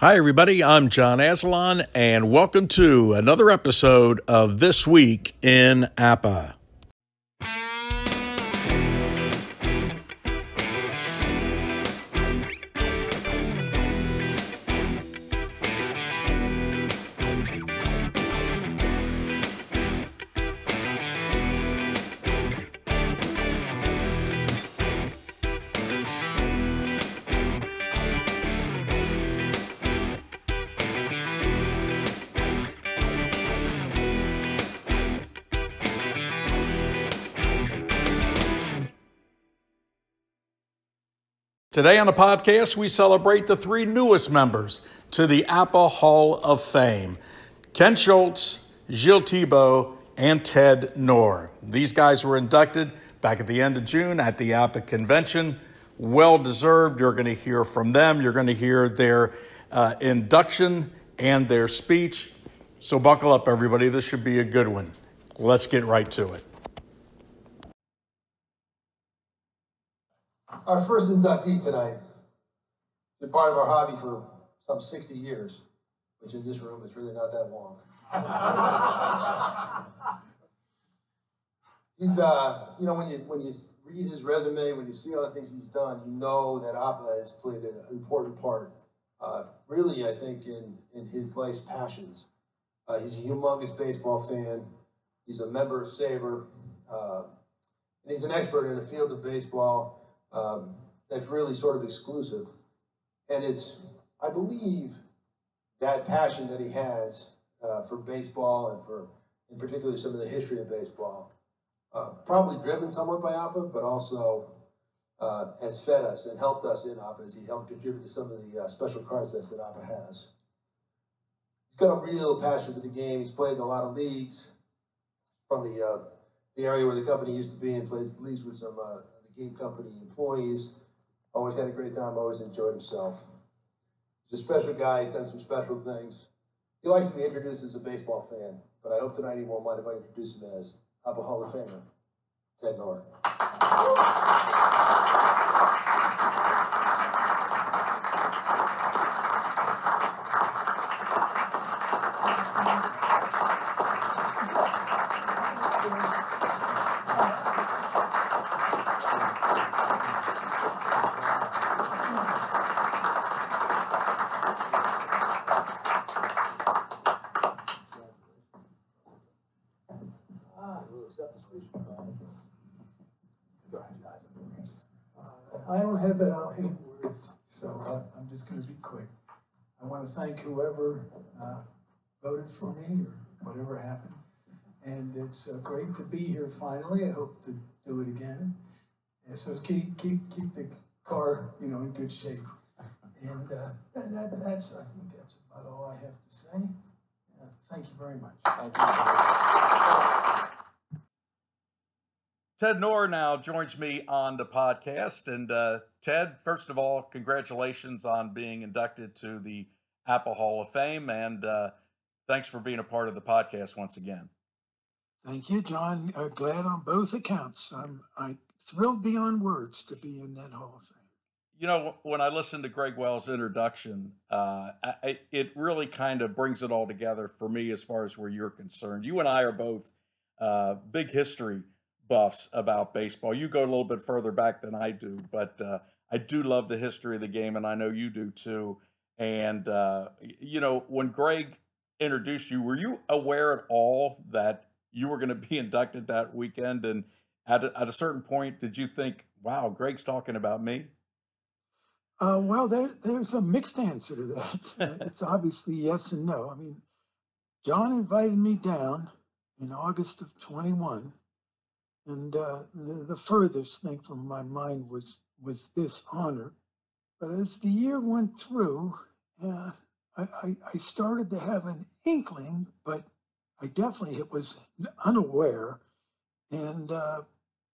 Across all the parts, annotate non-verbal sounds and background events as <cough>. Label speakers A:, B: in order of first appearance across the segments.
A: Hi, everybody. I'm John Aslan, and welcome to another episode of This Week in APBA. Today on the podcast, we celebrate the three newest members to the APBA Hall of Fame Ken Schultz, Gilles Thibault, and Ted Knorr. These guys were inducted back at the end of June at the APBA convention. Well deserved. You're going to hear from them. You're going to hear their uh, induction and their speech. So buckle up, everybody. This should be a good one. Let's get right to it.
B: Our first inductee tonight. Been part of our hobby for some 60 years, which in this room is really not that long. <laughs> he's, uh, you know, when you when you read his resume, when you see all the things he's done, you know that APBA has played an important part. Uh, really, I think in in his life's passions. Uh, he's a humongous baseball fan. He's a member of SABR. uh, and he's an expert in the field of baseball um, that's really sort of exclusive. And it's, I believe, that passion that he has uh, for baseball and for, in particular, some of the history of baseball, uh, probably driven somewhat by APBA, but also uh, has fed us and helped us in APBA as he helped contribute to some of the uh, special card sets that APBA has. He's got a real passion for the game. He's played in a lot of leagues from the uh, the area where the company used to be and played leagues with some game company employees. Always had a great time, always enjoyed himself. He's a special guy, he's done some special things. He likes to be introduced as a baseball fan, but I hope tonight he won't mind if I introduce him as a Hall of Famer, Ted
C: Knorr. Whoever uh, voted for me or whatever happened. And it's uh, great to be here finally. I hope to do it again. And so keep keep keep the car, you know, in good shape. And uh, that, that, that's I think that's about all I have to say. Uh, thank you very much.
B: Thank you.
A: Ted Knorr now joins me on the podcast. And uh, Ted, first of all, congratulations on being inducted to the APBA Hall of Fame. And uh, thanks for being a part of the podcast once again.
C: Thank you, John. Uh, glad on both accounts. I'm, I'm thrilled beyond words to be in that Hall of Fame.
A: You know, when I listened to Greg Wells' introduction, uh, I, it really kind of brings it all together for me as far as where you're concerned. You and I are both uh, big history buffs about baseball. You go a little bit further back than I do, but uh, I do love the history of the game, and I know you do too. And uh, you know, when Greg introduced you, were you aware at all that you were going to be <laughs> inducted that weekend? And at a, at a certain point, did you think, "Wow, Greg's talking about me"?
C: Uh, well, there, there's a mixed answer to that. <laughs> it's obviously yes and no. I mean, John invited me down in August of 21 and uh, the, the, furthest thing from my mind was was this honor. But as the year went through, uh, I, I, started to have an inkling, but I definitely it was unaware. And uh,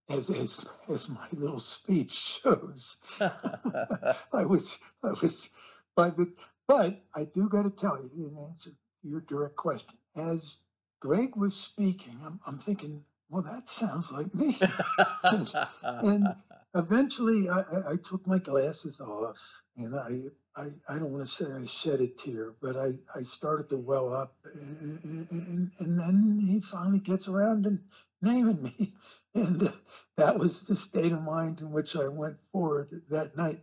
C: as, as as my little speech <laughs> shows, I was I was by the but I do got to tell you in answer to your direct question. As Greg was speaking, I'm, I'm thinking, well, that sounds like me. <laughs> and, and eventually I, I took my glasses off and I, I, I don't want to say I shed a tear, but I, I started to well up and, and, then he finally gets around and naming me. <laughs> And uh, that was the state of mind in which I went forward that night.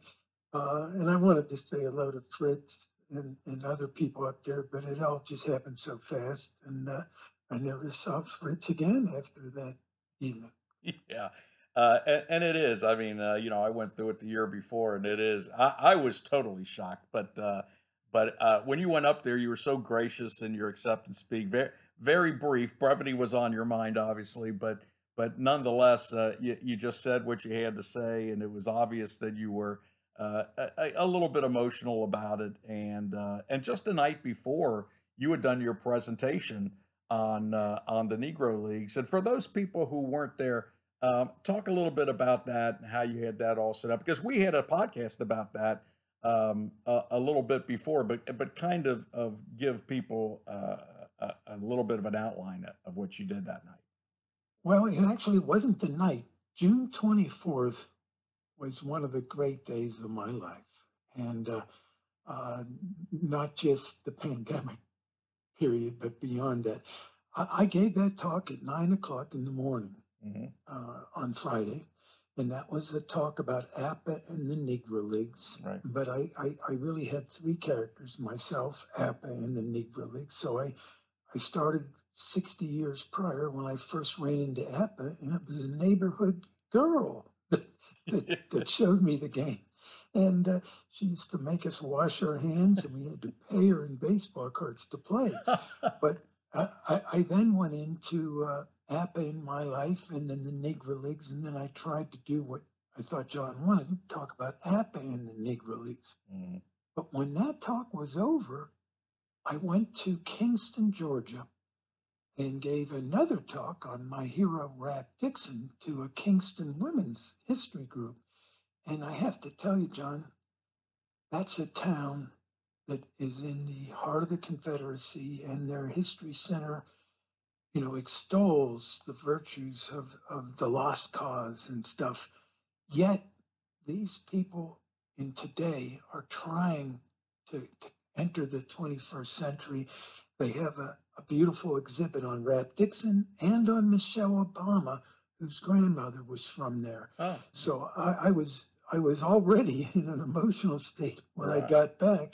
C: Uh, and I wanted to say hello to Fritz and, and other people up there, but it all just happened so fast. And uh, I never saw Fritz again after that evening. <laughs>
A: Yeah. Uh, and, and it is. I mean, uh, you know, I went through it the year before, and it is. I, I was totally shocked, but uh, but uh, when you went up there, you were so gracious in your acceptance speak. Very very brief. Brevity was on your mind, obviously, but but nonetheless, uh, you you just said what you had to say, and it was obvious that you were a, a little bit emotional about it. And and just the night before, you had done your presentation on on the Negro Leagues, and for those people who weren't there um, talk a little bit about that and how you had that all set up because we had a podcast about that um, a, a, little bit before, but but kind of of give people uh, a, a, little bit of an outline of what you did that night.
C: Well, it actually wasn't the night. June twenty fourth was one of the great days of my life, and uh, uh, not just the pandemic period, but beyond that. I, I gave that talk at nine o'clock in the morning mm-hmm. uh, on Friday, and that was a talk about APBA and the Negro Leagues. Right. But I, I, I really had three characters: myself, APBA, and the Negro Leagues. So I, I started 60 years prior when I first ran into APBA, and it was a neighborhood girl <laughs> that, that, that <laughs> showed me the game. And uh, she used to make us wash our hands, and we had to pay her in baseball cards to play. <laughs> but I, I, I then went into uh, APBA in my life and then the Negro Leagues. And then I tried to do what I thought John wanted to talk about APBA and the Negro Leagues. Mm-hmm. But when that talk was over, I went to Kingston, Georgia, and gave another talk on my hero, Rap Dixon, to a Kingston women's history group. And I have to tell you, John, that's a town that is in the heart of the Confederacy, and their history center you know, extols the virtues of, of the lost cause and stuff. Yet these people in today are trying to, to enter the 21st century. They have a, a beautiful exhibit on Rap Dixon and on Michelle Obama, whose grandmother was from there. Oh. So I, I was I was already <laughs> in an emotional state when right. I got back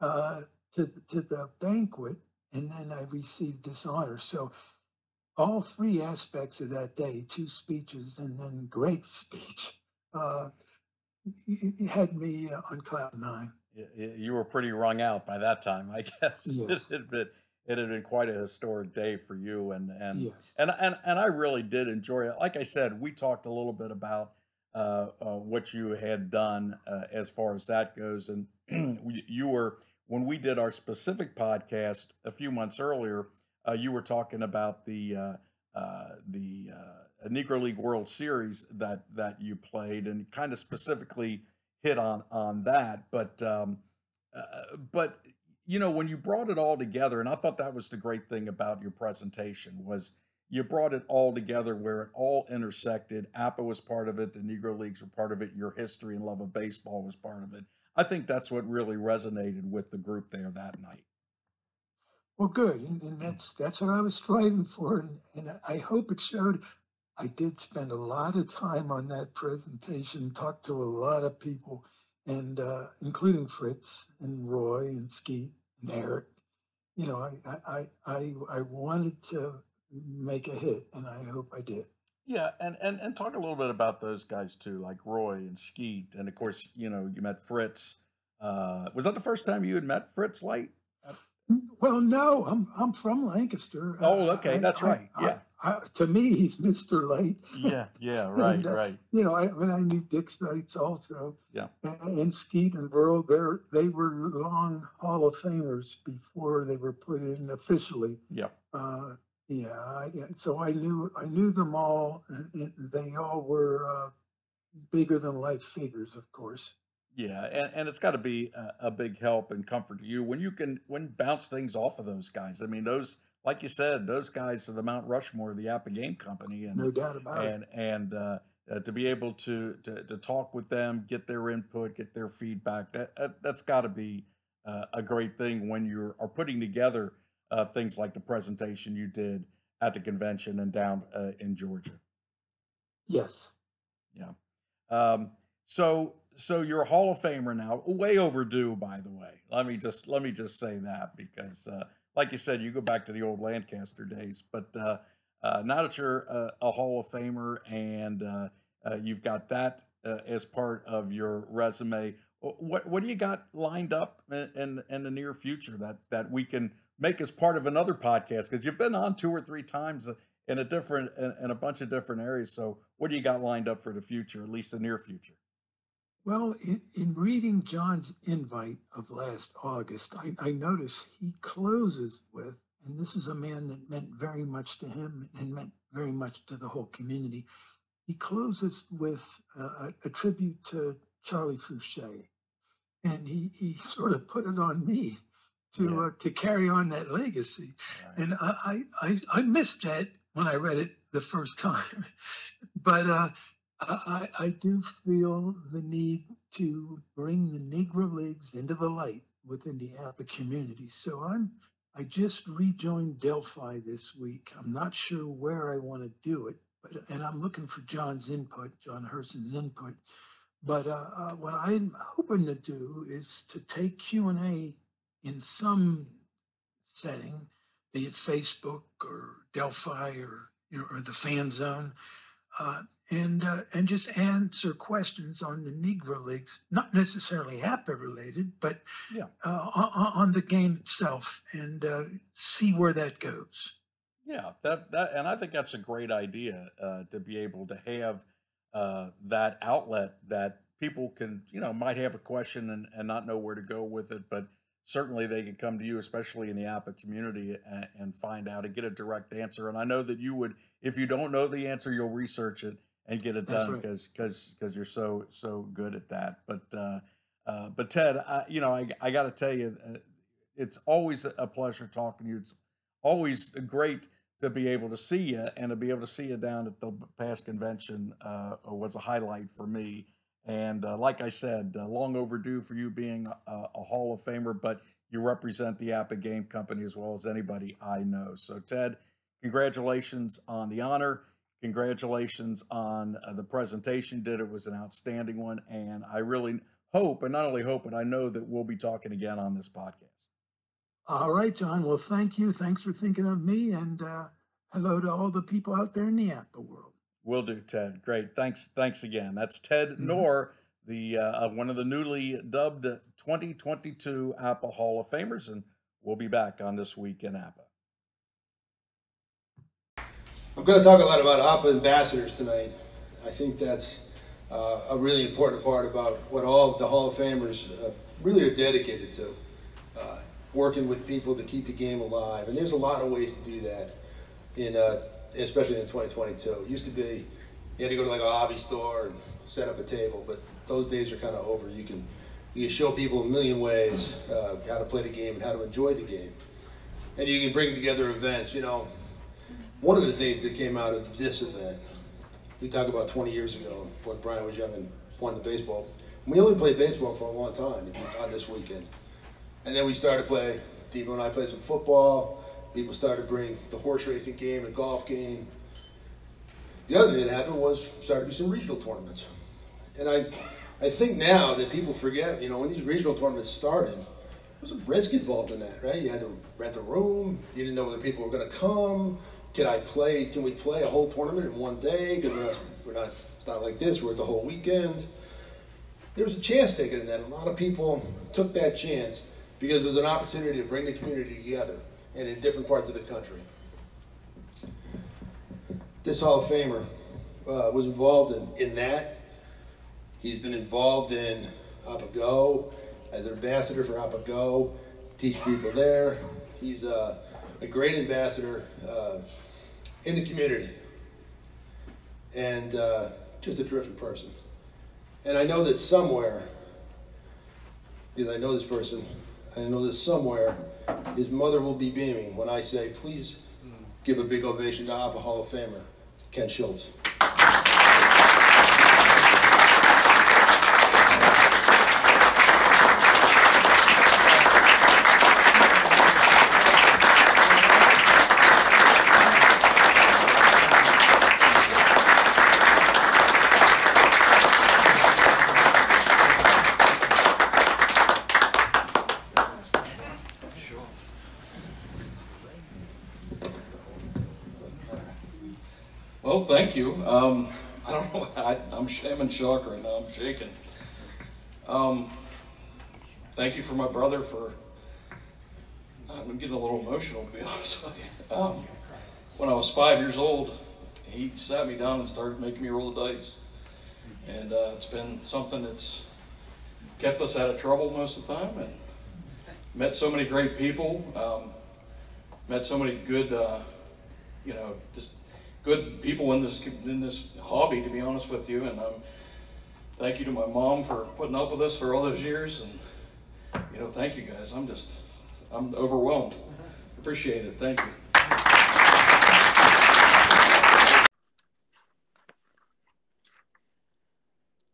C: uh, to to the banquet, and then I received this honor. So all three aspects of that day, two speeches and then great <laughs> speech, uh, had me uh, on cloud nine.
A: You were pretty wrung out by that time, I <laughs> guess. Yes. It, had been, it had been quite a historic day for you, and and, yes. and and and I really did enjoy it. Like I said, we talked a little bit about uh, uh, what you had done uh, as far as that goes, and <clears throat> you were when we did our specific podcast a few months earlier, uh, you were talking about the uh, uh, the uh, Negro League World Series that that you played, and kind of specifically hit on on that. But um, uh, but you know when you brought it all together, and I thought that was the great thing about your presentation was you brought it all together where it all intersected. APBA was part of it, the Negro Leagues were part of it, your history and love of baseball was part of it. I think that's what really resonated with the group there that night.
C: Well, good, and, and that's that's what I was <laughs> striving for, and, and I hope it showed. I did spend a lot of time on that presentation, talked to a lot of people, and uh, including Fritz and Roy and Skeet and Eric. You know, I I I I wanted to make a hit, and I hope I did.
A: Yeah, and, and and talk a little bit about those guys too, like Roy and Skeet, and of course, you know, you met Fritz. Uh, was that the first time you had met Fritz Light?
C: Well, no, I'm I'm from Lancaster.
A: Oh, okay, I, that's I, right. I, yeah.
C: to me, he's Mr. Light.
A: Yeah, yeah, <laughs> right, and, uh, right.
C: You know, I, when I knew Dick Seitz also.
A: Yeah.
C: And, and Skeet and Burl, they they were long Hall of Famers before they were put in officially.
A: Yeah.
C: Uh, yeah. So I knew I knew them all. And they all were uh, bigger than life figures, of course.
A: Yeah, and, and it's got to be a, a, big help and comfort to you when you can when bounce things off of those guys. I mean, those like you said, those guys are the Mount Rushmore of the APBA Game Company, and
C: no doubt about
A: and,
C: it.
A: And uh, uh, to be able to, to to talk with them, get their input, get their feedback. That, that has got to be uh, a great thing when you are putting together uh, things like the presentation you did at the convention and down uh, in Georgia.
C: Yes.
A: Yeah. Um, so so you're a Hall of Famer now, way overdue, by the way. Let me just let me just say that because, uh, like you said, you go back to the old Lancaster days. But uh, uh, now that you're a, a, Hall of Famer and uh, uh, you've got that uh, as part of your resume, what what do you got lined up in, in, in the near future that that we can make as part of another podcast? Because you've been on two or three times in a different in, in a bunch of different areas. So what do you got lined up for the future, at least the near future?
C: Well, in, in reading John's invite of last August, I, I notice he closes with, and this is a man that meant very much to him and meant very much to the whole community. He closes with a, a tribute to Charlie Fouché. And he, he sort of put it on me to yeah. uh, to carry on that legacy. Right. And I, I, I missed that when I read it the first time. <laughs> but uh, I, I do feel the need to bring the Negro Leagues into the light within the APBA community. So I'm I just rejoined Delphi this week. I'm not sure where I want to do it, but and I'm looking for John's input, John Herson's input. But uh, uh, what I'm hoping to do is to take Q and A in some setting, be it Facebook or Delphi or you know, or the Fan Zone, uh, and uh, and just answer questions on the Negro Leagues, not necessarily APBA related, but yeah. uh, on, on, the game itself, and uh, see where that goes.
A: Yeah, that that, and I think that's a great idea uh, to be able to have uh, that outlet that people can, you know, might have a question and, and not know where to go with it, but certainly they can come to you, especially in the APBA community, and, and, find out and get a direct answer. And I know that you would, if you don't know the answer, you'll research it and get it done because because because you're so so good at that. But uh, uh, but Ted, I, you know, I I got to tell you, uh, it's always a pleasure talking to you. It's always great to be able to see you and to be able to see you down at the past convention uh, was a highlight for me. And uh, like I said, uh, long overdue for you being a, a, Hall of Famer, but you represent the APBA Game Company as well as anybody I know. So, Ted, congratulations on the honor. Congratulations on uh, the presentation did. It was an outstanding one. And I really hope, and not only hope, but I know that we'll be talking again on this podcast.
C: All right, John. Well, thank you. Thanks for thinking of me. And uh, hello to all the people out there in the APBA world.
A: Will do, Ted. Great. Thanks. Thanks again. That's Ted mm-hmm. Knorr, the uh, one of the newly dubbed 2022 APBA Hall of Famers, and we'll be back on this week in APBA.
B: I'm going to talk a lot about APBA ambassadors tonight. I think that's uh, a really important part about what all the Hall of Famers uh, really are dedicated to. Uh, working with people to keep the game alive, and there's a lot of ways to do that in uh, especially in 2022. It used to be you had to go to like a hobby store and set up a table, but those days are kind of over. You can you can show people a million ways uh, how to play the game and how to enjoy the game, and you can bring together events. You know, one of the things that came out of this event, we talk about 20 years ago when Brian was young and won the baseball. We only played baseball for a long time on this weekend, and then we started to play. Debo and I played some football people started to bring the horse racing game and golf game. The other thing that happened was started to be some regional tournaments. And I, I think now that people forget, you know, when these regional tournaments started, there was a risk involved in that, right? You had to rent a room. You didn't know whether people were going to come. Can I play? Can we play a whole tournament in one day? Because we're not, we're not. It's not like this. We're at the whole weekend. There was a chance taken in that. A lot of people took that chance because it was an opportunity to bring the community together and in different parts of the country. This Hall of Famer uh, was involved in, in that. He's been involved in APBA Go as an ambassador for APBA Go, teach people there. He's uh, a great ambassador uh, in the community and uh, just a terrific person. And I know that somewhere, because I know this person, I know that somewhere his mother will be beaming when I say, please give a big ovation to APBA Hall of Famer, Ken Schultz.
D: Well, thank you. Um, I don't know. <laughs> I, I'm, I'm in shock right now. I'm shaking. Um, thank you for my brother for. I'm getting a little emotional to be <laughs> honest with you. Um, when I was five years old, he sat me down and started making me roll the dice, and uh, it's been something that's kept us out of trouble most of the time, and met so many great people. Um, met so many good, uh, you know, just good people in this in this hobby. To be honest with you, and um, thank you to my mom for putting up with us for all those years, and you know, thank you guys. I'm just I'm overwhelmed. Appreciate it. Thank you.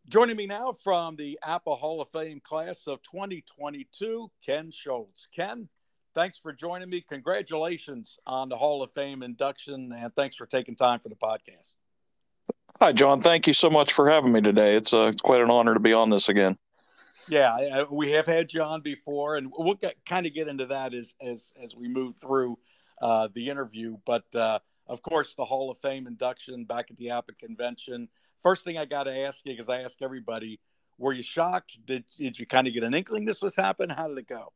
A: Joining me now from the APBA Hall of Fame class of 2022, Ken Schultz. Ken, thanks for joining me. Congratulations on the Hall of Fame induction, and thanks for taking time for the podcast.
E: Hi, John. Thank you so much for having me today. It's uh, it's quite an honor to be on this again.
A: Yeah, we have had John before, and we'll get, kind of get into that as as as we move through uh, the interview. But uh, of course, the Hall of Fame induction back at the APBA convention. First thing I got to ask you, because I ask everybody, were you shocked? Did did you kind of get an inkling this was happening? How did it go?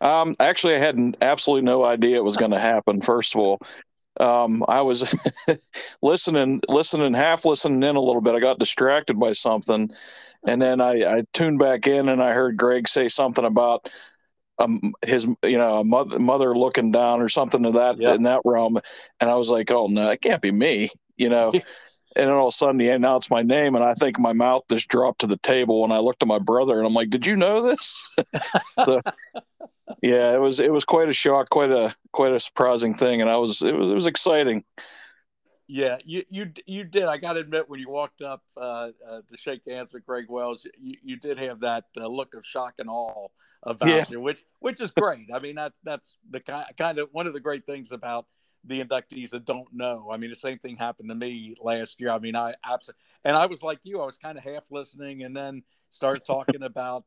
E: Um, actually, I had absolutely no idea it was going to happen. First of all, um, I was <laughs> listening, listening, half listening in a little bit. I got distracted by something, and then I, I tuned back in, and I heard Greg say something about um, his, you know, mother, mother looking down or something to that yep. in that realm, and I was like, oh no, it can't be me, you know. <laughs> and then all of a sudden he announced my name and i think my mouth just dropped to the table and i looked at my brother and i'm like did you know this <laughs> so yeah, it was it was quite a shock, quite a quite a surprising thing, and I was it was it was exciting.
A: Yeah, you you you did. I got to admit, when you walked up uh, uh, to shake hands with Greg Wells, you, you did have that uh, look of shock and awe about yeah. you, which which is great. I mean, that's that's the kind kind of one of the great things about the inductees that don't know. I mean, the same thing happened to me last year. I mean, I absolutely, and I was like you. I was kind of half listening, and then started talking <laughs> about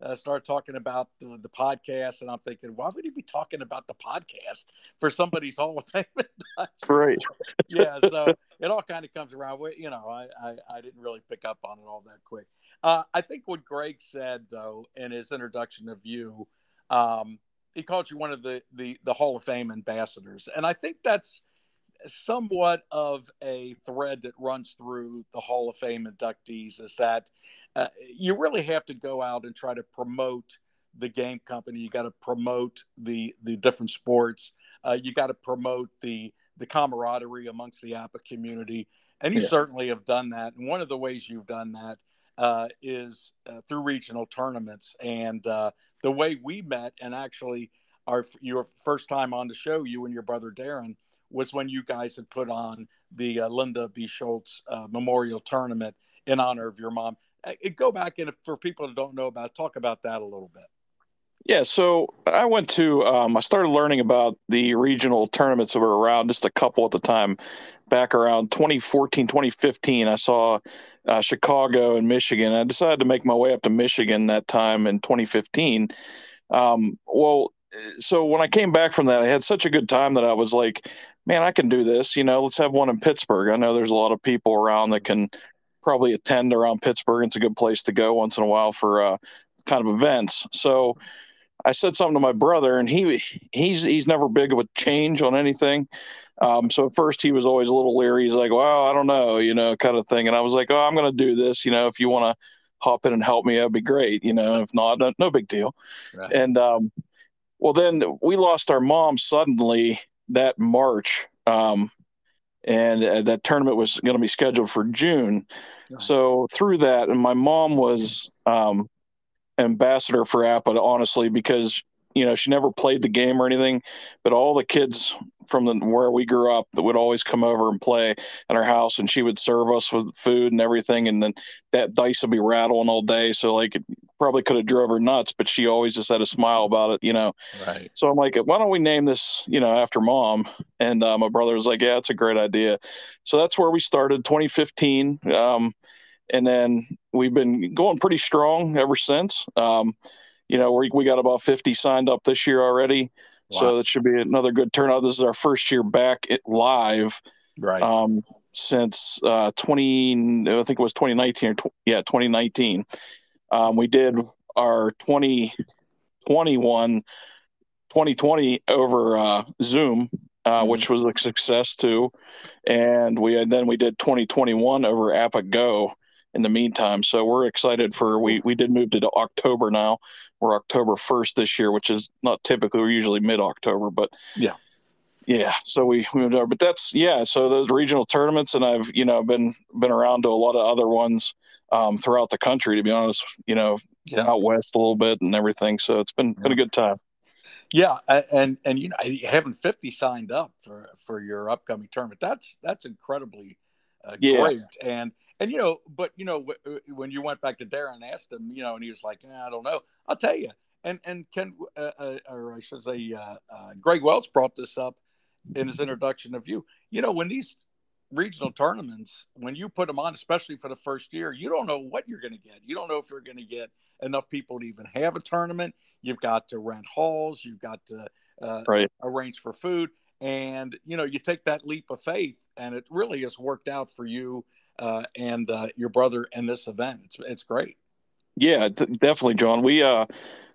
A: uh, start talking about the, the, podcast, and I'm thinking, why would he be talking about the podcast for somebody's Hall of Fame? <laughs>
E: right.
A: yeah. So it all kind of comes around. You know, I, I, I didn't really pick up on it all that quick. Uh, I think what Greg said though in his introduction of you, um, he called you one of the, the the Hall of Fame ambassadors, and I think that's somewhat of a thread that runs through the Hall of Fame inductees is that uh, you really have to go out and try to promote the game company. You got to promote the the different sports. Uh, you got to promote the the camaraderie amongst the APBA community, and you yeah. certainly have done that. And one of the ways you've done that uh, is uh, through regional tournaments. And uh, the way we met, and actually our your first time on the show, you and your brother Darren, was when you guys had put on the uh, Linda B. Schultz Memorial Tournament in honor of your mom go back and for people that don't know about, talk about that a little bit.
E: Yeah, so I went to, um, I started learning about the regional tournaments that were around, just a couple at the time. Back around 2014, 2015, I saw uh, Chicago and Michigan. I decided to make my way up to Michigan that time in 2015. Um, well, so when I came back from that, I had such a good time that I was like, man, I can do this. You know, let's have one in Pittsburgh. I know there's a lot of people around that can probably attend around Pittsburgh. It's a good place to go once in a while for uh, kind of events. So I said something to my brother, and he he's he's never big of a change on anything. Um, so at first he was always a little leery. He's like, "Well, I don't know," you know, kind of thing. And I was like, "Oh, I'm going to do this. You know, if you want to hop in and help me, that'd be great. You know, if not, no, no big deal." Right. And um, well, then we lost our mom suddenly that March. Um, and uh, that tournament was going to be scheduled for June. So through that, and my mom was um, ambassador for APBA, honestly, because you know she never played the game or anything, but all the kids from the, where we grew up that would always come over and play at our house, and she would serve us with food and everything, and then that dice would be rattling all day. So like probably could have drove her nuts, but she always just had a smile about it, you know.
A: Right.
E: So I'm like, why don't we name this, you know, after mom? And uh, my brother was like, yeah, it's a great idea. So that's where we started, 2015. Um, and then we've been going pretty strong ever since. Um, you know, we, we got about 50 signed up this year already. Wow. So that should be another good turnout. This is our first year back live.
A: Right.
E: Um, since uh, 20, I think it was 2019 or tw- yeah, 2019. Um, we did our 2021, 2020 over uh, Zoom, uh, mm-hmm. which was a success too, and we and then we did 2021 over APBA-Go in the meantime. So we're excited for we we did move to October now. We're October 1st this year, which is not typically. We're usually mid October, but
A: yeah,
E: yeah. So we moved over, but that's yeah. So those regional tournaments, and I've you know been been around to a lot of other ones um, throughout the country. To be honest, you know, yeah. out west a little bit and everything. So it's been yeah. been a good time.
A: Yeah, and and you know having fifty signed up for for your upcoming tournament that's that's incredibly uh, yeah. great. And and you know, but you know, w- when you went back to Darren and asked him, you know, and he was like, eh, I don't know. I'll tell you. And and Ken, uh, uh, or I should say, uh, uh, Greg Wells brought this up in his introduction of you. You know, when these regional tournaments, when you put them on, especially for the first year, you don't know what you're going to get. You don't know if you're going to get enough people to even have a tournament. You've got to rent halls. You've got to uh, right. arrange for food, and you know, you take that leap of faith, and it really has worked out for you uh, and uh, your brother in this event. It's it's great.
E: Yeah, definitely, John. We uh,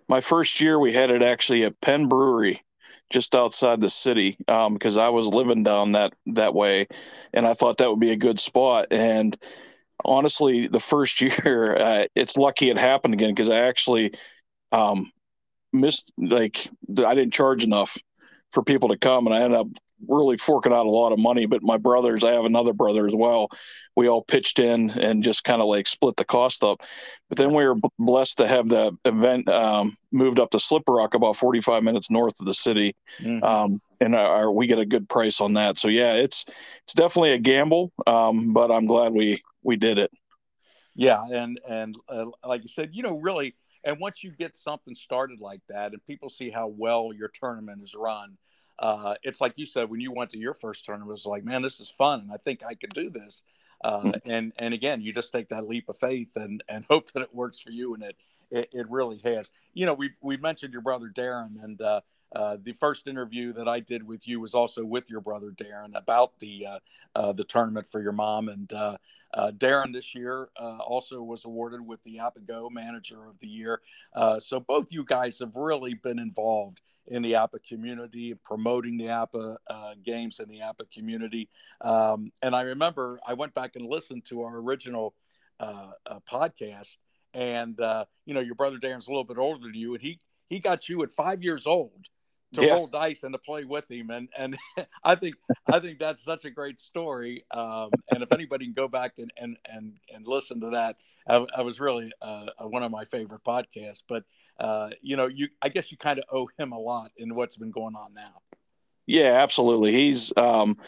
E: my first year we had it actually at Penn Brewery, just outside the city, because um, I was living down that that way, and I thought that would be a good spot. And honestly, the first <laughs> year, uh, it's lucky it happened again because I actually um, missed like I didn't charge enough for people to come, and I ended up really forking out a lot of money. But my brothers, I have another brother as well. We all pitched in and just kind of like split the cost up. But then we were blessed to have the event um, moved up to Slippery Rock, about 45 minutes north of the city, mm-hmm. um, and our, we get a good price on that. So yeah, it's it's definitely a gamble, um, but I'm glad we we did it.
A: Yeah, and and uh, like you said, you know, really, and once you get something started like that, and people see how well your tournament is run, uh, it's like you said when you went to your first tournament, it was like, man, this is fun, and I think I could do this. Uh, mm-hmm. and and again, you just take that leap of faith and and <laughs> hope that it works for you, and it it, it really has. You know, we we mentioned your brother Darren, and uh, uh, the first interview that I did with you was also with your brother Darren about the uh, uh, the tournament for your mom. And uh, uh, Darren this year uh, also was awarded with the APBA-Go Manager of the Year. so both you guys have really been involved in the APBA community, promoting the APBA uh, games in the APBA community. Um, and I remember I went back and listened to our original uh, uh, podcast, and uh, you know your brother Darren's a little bit older than you, and he he got you at five years old to yeah. roll dice and to play with him, and and <laughs> I think I think that's such a great story. Um, and if anybody can go back and and and, and listen to that, I, I was really uh, one of my favorite podcasts, but uh, you know, you I guess you kind of owe him a lot in what's been going on now.
E: Yeah, absolutely. He's um,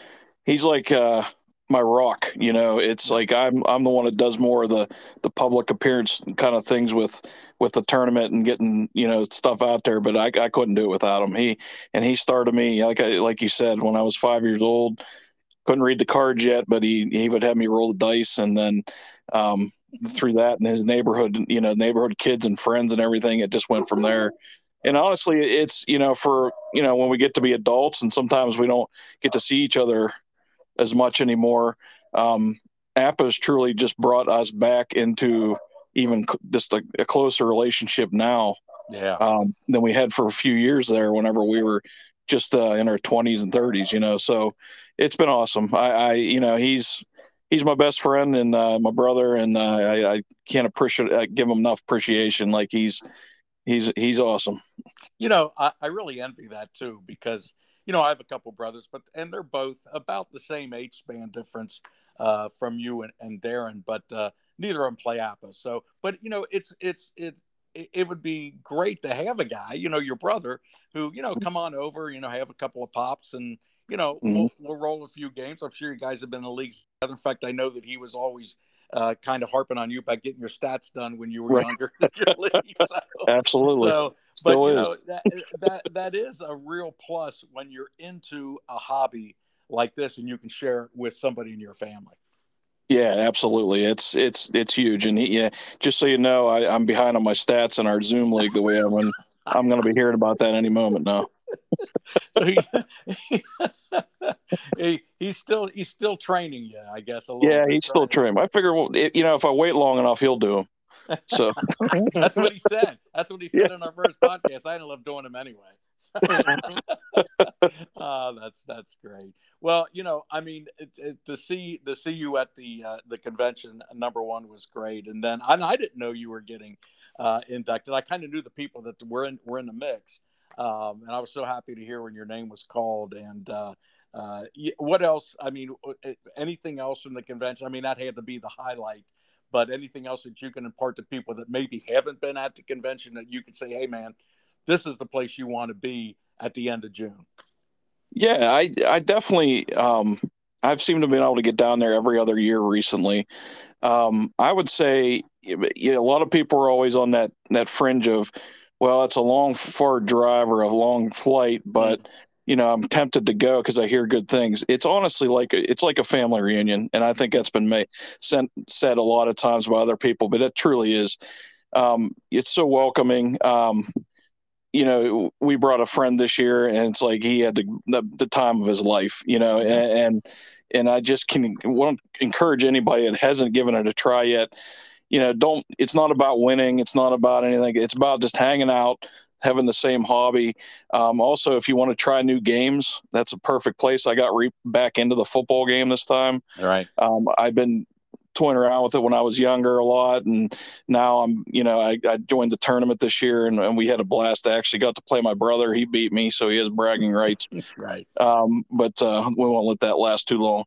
E: he's like uh, my rock. You know, it's like I'm I'm the one that does more of the the public appearance kind of things with with the tournament and getting you know stuff out there. But I I couldn't do it without him. He and he started me like I like you said when I was five years old. Couldn't read the cards yet, but he he would have me roll the dice, and then um, through that and his neighborhood, you know, neighborhood kids and friends and everything. It just went from there. And honestly, it's, you know, for, you know, when we get to be adults and sometimes we don't get to see each other as much anymore. Um, APBA's truly just brought us back into even just a, a closer relationship now
A: yeah.
E: um, than we had for a few years there whenever we were just uh, in our 20s and 30s, you know. So it's been awesome. I, I you know, he's, he's my best friend and uh, my brother, and uh, I, I, can't appreciate I give him enough appreciation. Like he's he's he's awesome.
A: You know, I, I really envy that too because you know I have a couple brothers, but and they're both about the same age span difference uh, from you and, and Darren, but uh, neither of them play APBA. So, but you know, it's it's it's it would be great to have a guy, you know, your brother, who you know, come on over, you know, have a couple of pops, and you know, mm-hmm. we'll, we'll, roll a few games. I'm sure you guys have been in the league together. In fact, I know that he was always uh, kind of harping on you about getting your stats done when you were right. younger. <laughs>
E: so, Absolutely. So,
A: but you know, that, that that is a real plus when you're into a hobby like this and you can share it with somebody in your family.
E: Yeah, absolutely. It's it's it's huge. And he, yeah, just so you know, I, I'm behind on my stats in our Zoom league the way I'm. I'm going to be hearing about that any moment now. <laughs>
A: he, he's still he's still training you, I guess.
E: a little yeah, he's still training. I figure, well, it, you know, if I wait long enough, he'll do them. So <laughs>
A: that's what he said. That's what he said yeah. in our first podcast. I ended up doing them anyway. <laughs> oh, that's that's great. Well, you know, I mean, it, it, to see to see you at the uh, the convention, number one was great, and then and I didn't know you were getting uh, inducted. I kind of knew the people that were in were in the mix, um, and I was so happy to hear when your name was called. And uh, uh what else? I mean, anything else from the convention? I mean, that had to be the highlight. But anything else that you can impart to people that maybe haven't been at the convention that you could say, "Hey, man, this is the place you want to be at the end of June."
E: Yeah, I I definitely um, I've seemed to have been able to get down there every other year recently. Um, I would say a lot of people are always on that that fringe of, well, it's a long far drive or a long flight, but mm. you know, I'm tempted to go because I hear good things. It's honestly like a, it's like a family reunion, and I think that's been made, sent, said a lot of times by other people, but it truly is. Um, it's so welcoming. Um, you know, we brought a friend this year, and it's like he had the the, the time of his life. You know, and, and and I just can want to encourage anybody that hasn't given it a try yet. You know, don't. It's not about winning. It's not about anything. It's about just hanging out, having the same hobby. Um, also, if you want to try new games, that's a perfect place. I got re- back into the football game this time.
A: All right.
E: Um, I've been toying around with it when I was younger a lot, and now I'm, you know, I, I joined the tournament this year, and, and, we had a blast. I actually got to play my brother. He beat me, so he has bragging rights. <laughs>
A: right.
E: Um, but uh, we won't let that last too long.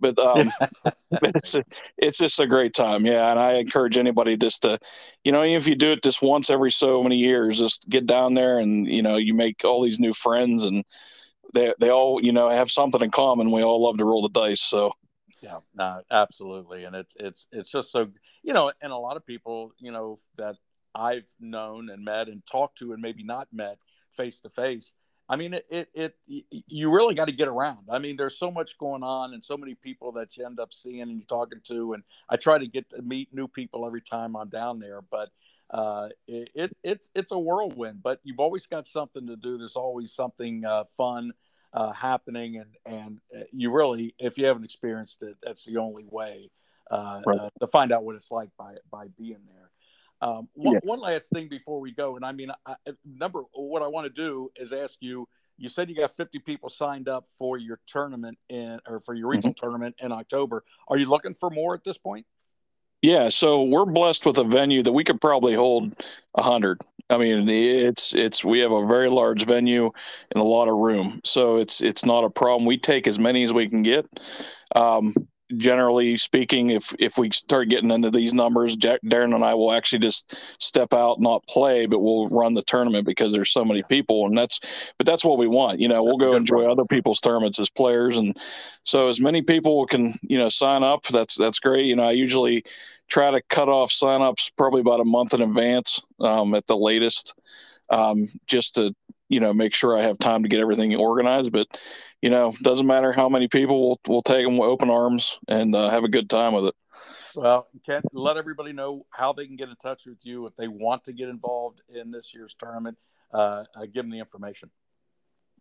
E: But um, <laughs> <laughs> it's it's just a great time, yeah. And I encourage anybody just to, you know, if you do it just once every so many years, just get down there, and you know, you make all these new friends, and they they all, you know, have something in common. We all love to roll the dice, so
A: yeah, no, absolutely, and it's it's it's just so you know, and a lot of people you know that I've known and met and talked to and maybe not met face to face. I mean, it, it, it you really got to get around. I mean, there's so much going on and so many people that you end up seeing and you're talking to. And I try to get to meet new people every time I'm down there, but uh, it, it, it's, it's a whirlwind, but you've always got something to do. There's always something uh, fun uh, happening, and and uh, you really, if you haven't experienced it, that's the only way uh, right. uh, to find out what it's like by by being there. Um, one, yeah. one last thing before we go, and I mean, I, number what I want to do is ask you. You said you got 50 people signed up for your tournament in or for your regional mm-hmm. tournament in October. Are you looking for more at this point?
E: Yeah, so we're blessed with a venue that we could probably hold a hundred. I mean, it's it's we have a very large venue and a lot of room, so it's it's not a problem. We take as many as we can get. Um, generally speaking, if if we start getting into these numbers, Jack, Darren and I will actually just step out, not play, but we'll run the tournament because there's so many people, and that's but that's what we want. You know, we'll go enjoy other people's tournaments as players, and so as many people can you know sign up, that's that's great. You know, I usually try to cut off signups probably about a month in advance um, at the latest, um, just to you know make sure I have time to get everything organized. But you know, doesn't matter how many people, we'll we'll take them with open arms and uh, have a good time with it.
A: Well, can let everybody know how they can get in touch with you if they want to get involved in this year's tournament. Uh, uh, give them the information.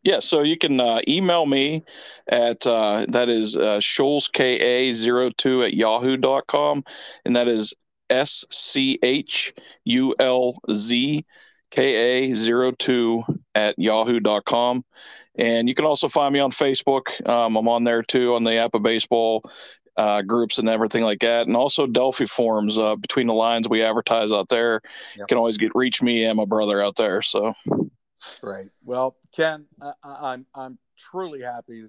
E: Yeah, so you can uh, email me at uh, that is uh, SchulzKA02 at yahoo.com, and that is S C H U L Z K A 02 at yahoo.com. And you can also find me on Facebook. Um, I'm on there too on the APBA Baseball uh, groups and everything like that. And also Delphi forums uh, between the lines we advertise out there. Yep. You can always get reach me and my brother out there. So
A: Great. Well, Ken, I, I'm I'm truly happy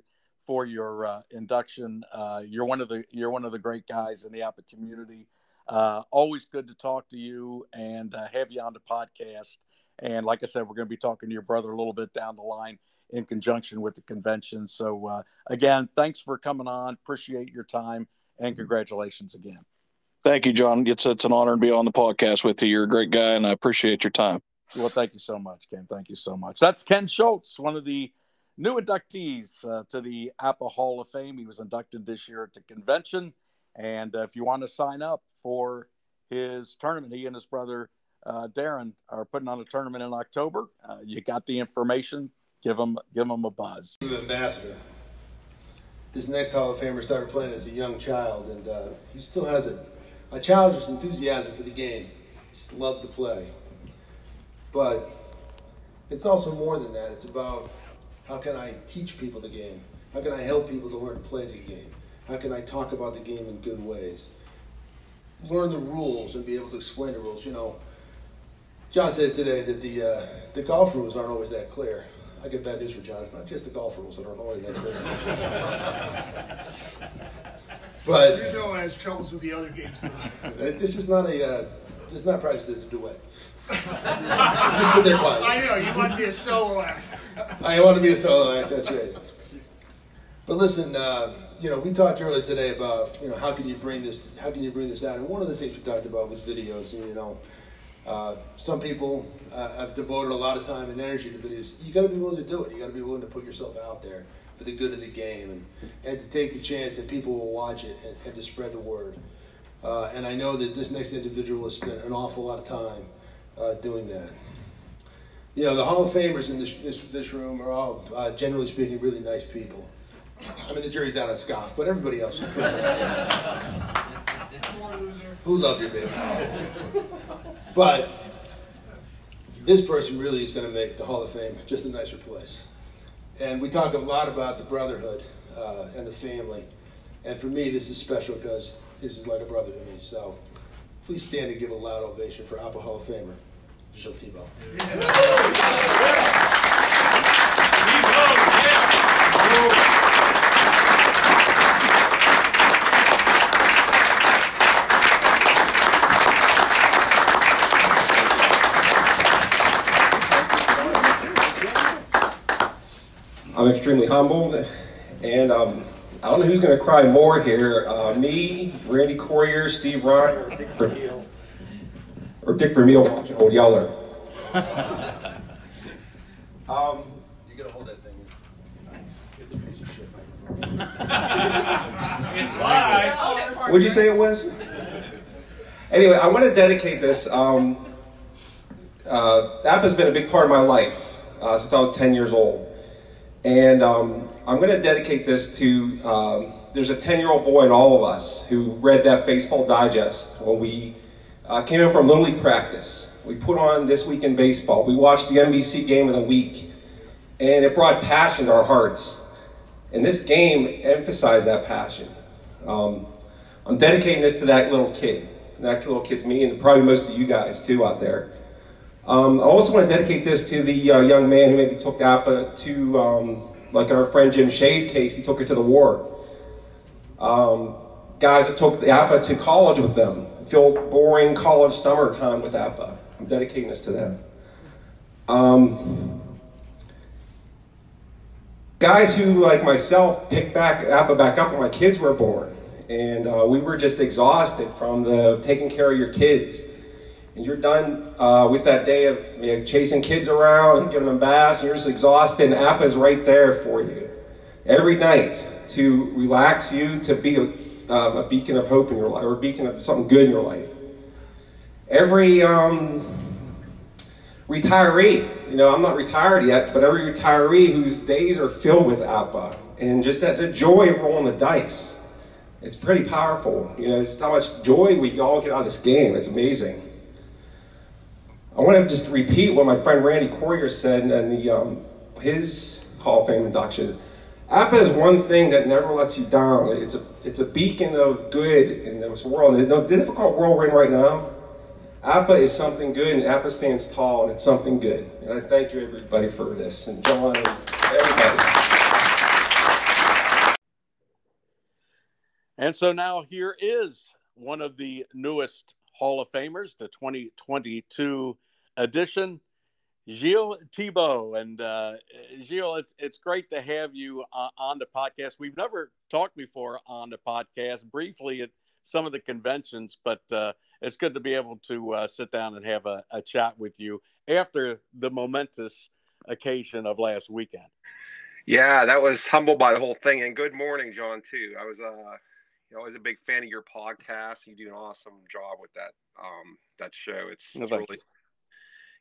A: for your uh, induction. Uh, you're one of the you're one of the great guys in the APBA community. Uh, always good to talk to you and uh, have you on the podcast. And like I said, we're going to be talking to your brother a little bit down the line in conjunction with the convention. So uh, again, thanks for coming on. Appreciate your time and congratulations again.
E: Thank you, John. It's it's an honor to be on the podcast with you. You're a great guy, and I appreciate your time.
A: Well, thank you so much, Ken. Thank you so much. That's Ken Schultz, one of the new inductees uh, to the APBA Hall of Fame. He was inducted this year at the convention. And uh, if you want to sign up for his tournament, he and his brother uh, Darren are putting on a tournament in October. Uh, you got the information. Give them, give them a buzz.
B: Ambassador. this next Hall of Famer started playing as a young child, and uh, he still has a, a childish enthusiasm for the game. Just loves to play. But it's also more than that. It's about how can I teach people the game? How can I help people to learn to play the game? How can I talk about the game in good ways? Learn the rules and be able to explain the rules. You know, John said today that the uh, the golf rules aren't always that clear. I get bad news for John. It's not just the golf rules that aren't always that clear. <laughs> but
F: you know, has troubles with the other games. <laughs>
B: this is not a uh, this is not practice as a duet. just sit there quiet.
F: I know you want to be a solo act.
B: I want to be a solo act. That's right. But listen, uh, you know, we talked earlier today about you know how can you bring this how can you bring this out, and one of the things we talked about was videos. And, you know, uh, some people uh, have devoted a lot of time and energy to videos. You got to be willing to do it. You got to be willing to put yourself out there for the good of the game, and and to take the chance that people will watch it and, and to spread the word. Uh, and I know that this next individual has spent an awful lot of time uh, doing that. You know, the Hall of Famers in this, this, this room are all, uh, generally speaking, really nice people. I mean, the jury's out on Scoff, but everybody else. Who loved your baby? <laughs> But this person really is going to make the Hall of Fame just a nicer place. And we talk a lot about the brotherhood uh, and the family. And for me, this is special because this is like a brother to me. So please stand and give a loud ovation for APBA Hall of Famer, Gilles Thibault.
G: I'm extremely humbled, and um, I don't know who's going to cry more here. Uh, me, Randy Corrier, Steve Ryan, or Dick Vermeil. Or Dick Vermeil watching Old Yeller. <laughs> um,
B: You gotta hold that thing. Get the piece of shit
F: It's live.
G: What'd you say it was? Anyway, I want to dedicate this. Um, uh, APBA's been a big part of my life uh, since I was 10 years old. And um, I'm going to dedicate this to, um, there's a 10 year old boy in all of us who read that baseball digest when we uh, came in from Little League practice. We put on This Week in Baseball. We watched the NBC game of the week, and it brought passion to our hearts. And this game emphasized that passion. Um, I'm dedicating this to that little kid. That little kid's me, and probably most of you guys too out there. Um, I also want to dedicate this to the uh, young man who maybe took APBA to, um, like our friend Jim Shea's case, he took her to the war. Um, guys that took APBA to college with them, feel boring college summertime with APBA. I'm dedicating this to them. Um, guys who, like myself, picked back APBA back up when my kids were born. And uh, we were just exhausted from the taking care of your kids. And you're done uh, with that day of you know, chasing kids around and giving them baths, and you're just exhausted, and APBA is right there for you every night to relax you, to be a, uh, a beacon of hope in your life, or a beacon of something good in your life. Every um, retiree, you know, I'm not retired yet, but every retiree whose days are filled with APBA, and just that the joy of rolling the dice. It's pretty powerful. You know, it's how much joy we all get out of this game. It's amazing. I want to just repeat what my friend Randy Corrier said in the, um, his Hall of Fame induction. APBA is one thing that never lets you down. It's a, it's a beacon of good in this world. In the difficult world we're in right now, APBA is something good, and APBA stands tall, and it's something good. And I thank you, everybody, for this, and John, everybody.
A: And so now here is one of the newest Hall of Famers, the 2022 edition, Gilles Thibault. And uh, Gilles, it's, it's great to have you uh, on the podcast. We've never talked before on the podcast, briefly at some of the conventions, but uh, it's good to be able to uh, sit down and have a, a chat with you after the momentous occasion of last weekend.
H: Yeah, that was humbled by the whole thing. And good morning, John, too. I was uh you know, I was a big fan of your podcast. You do an awesome job with that um that show. It's, it's really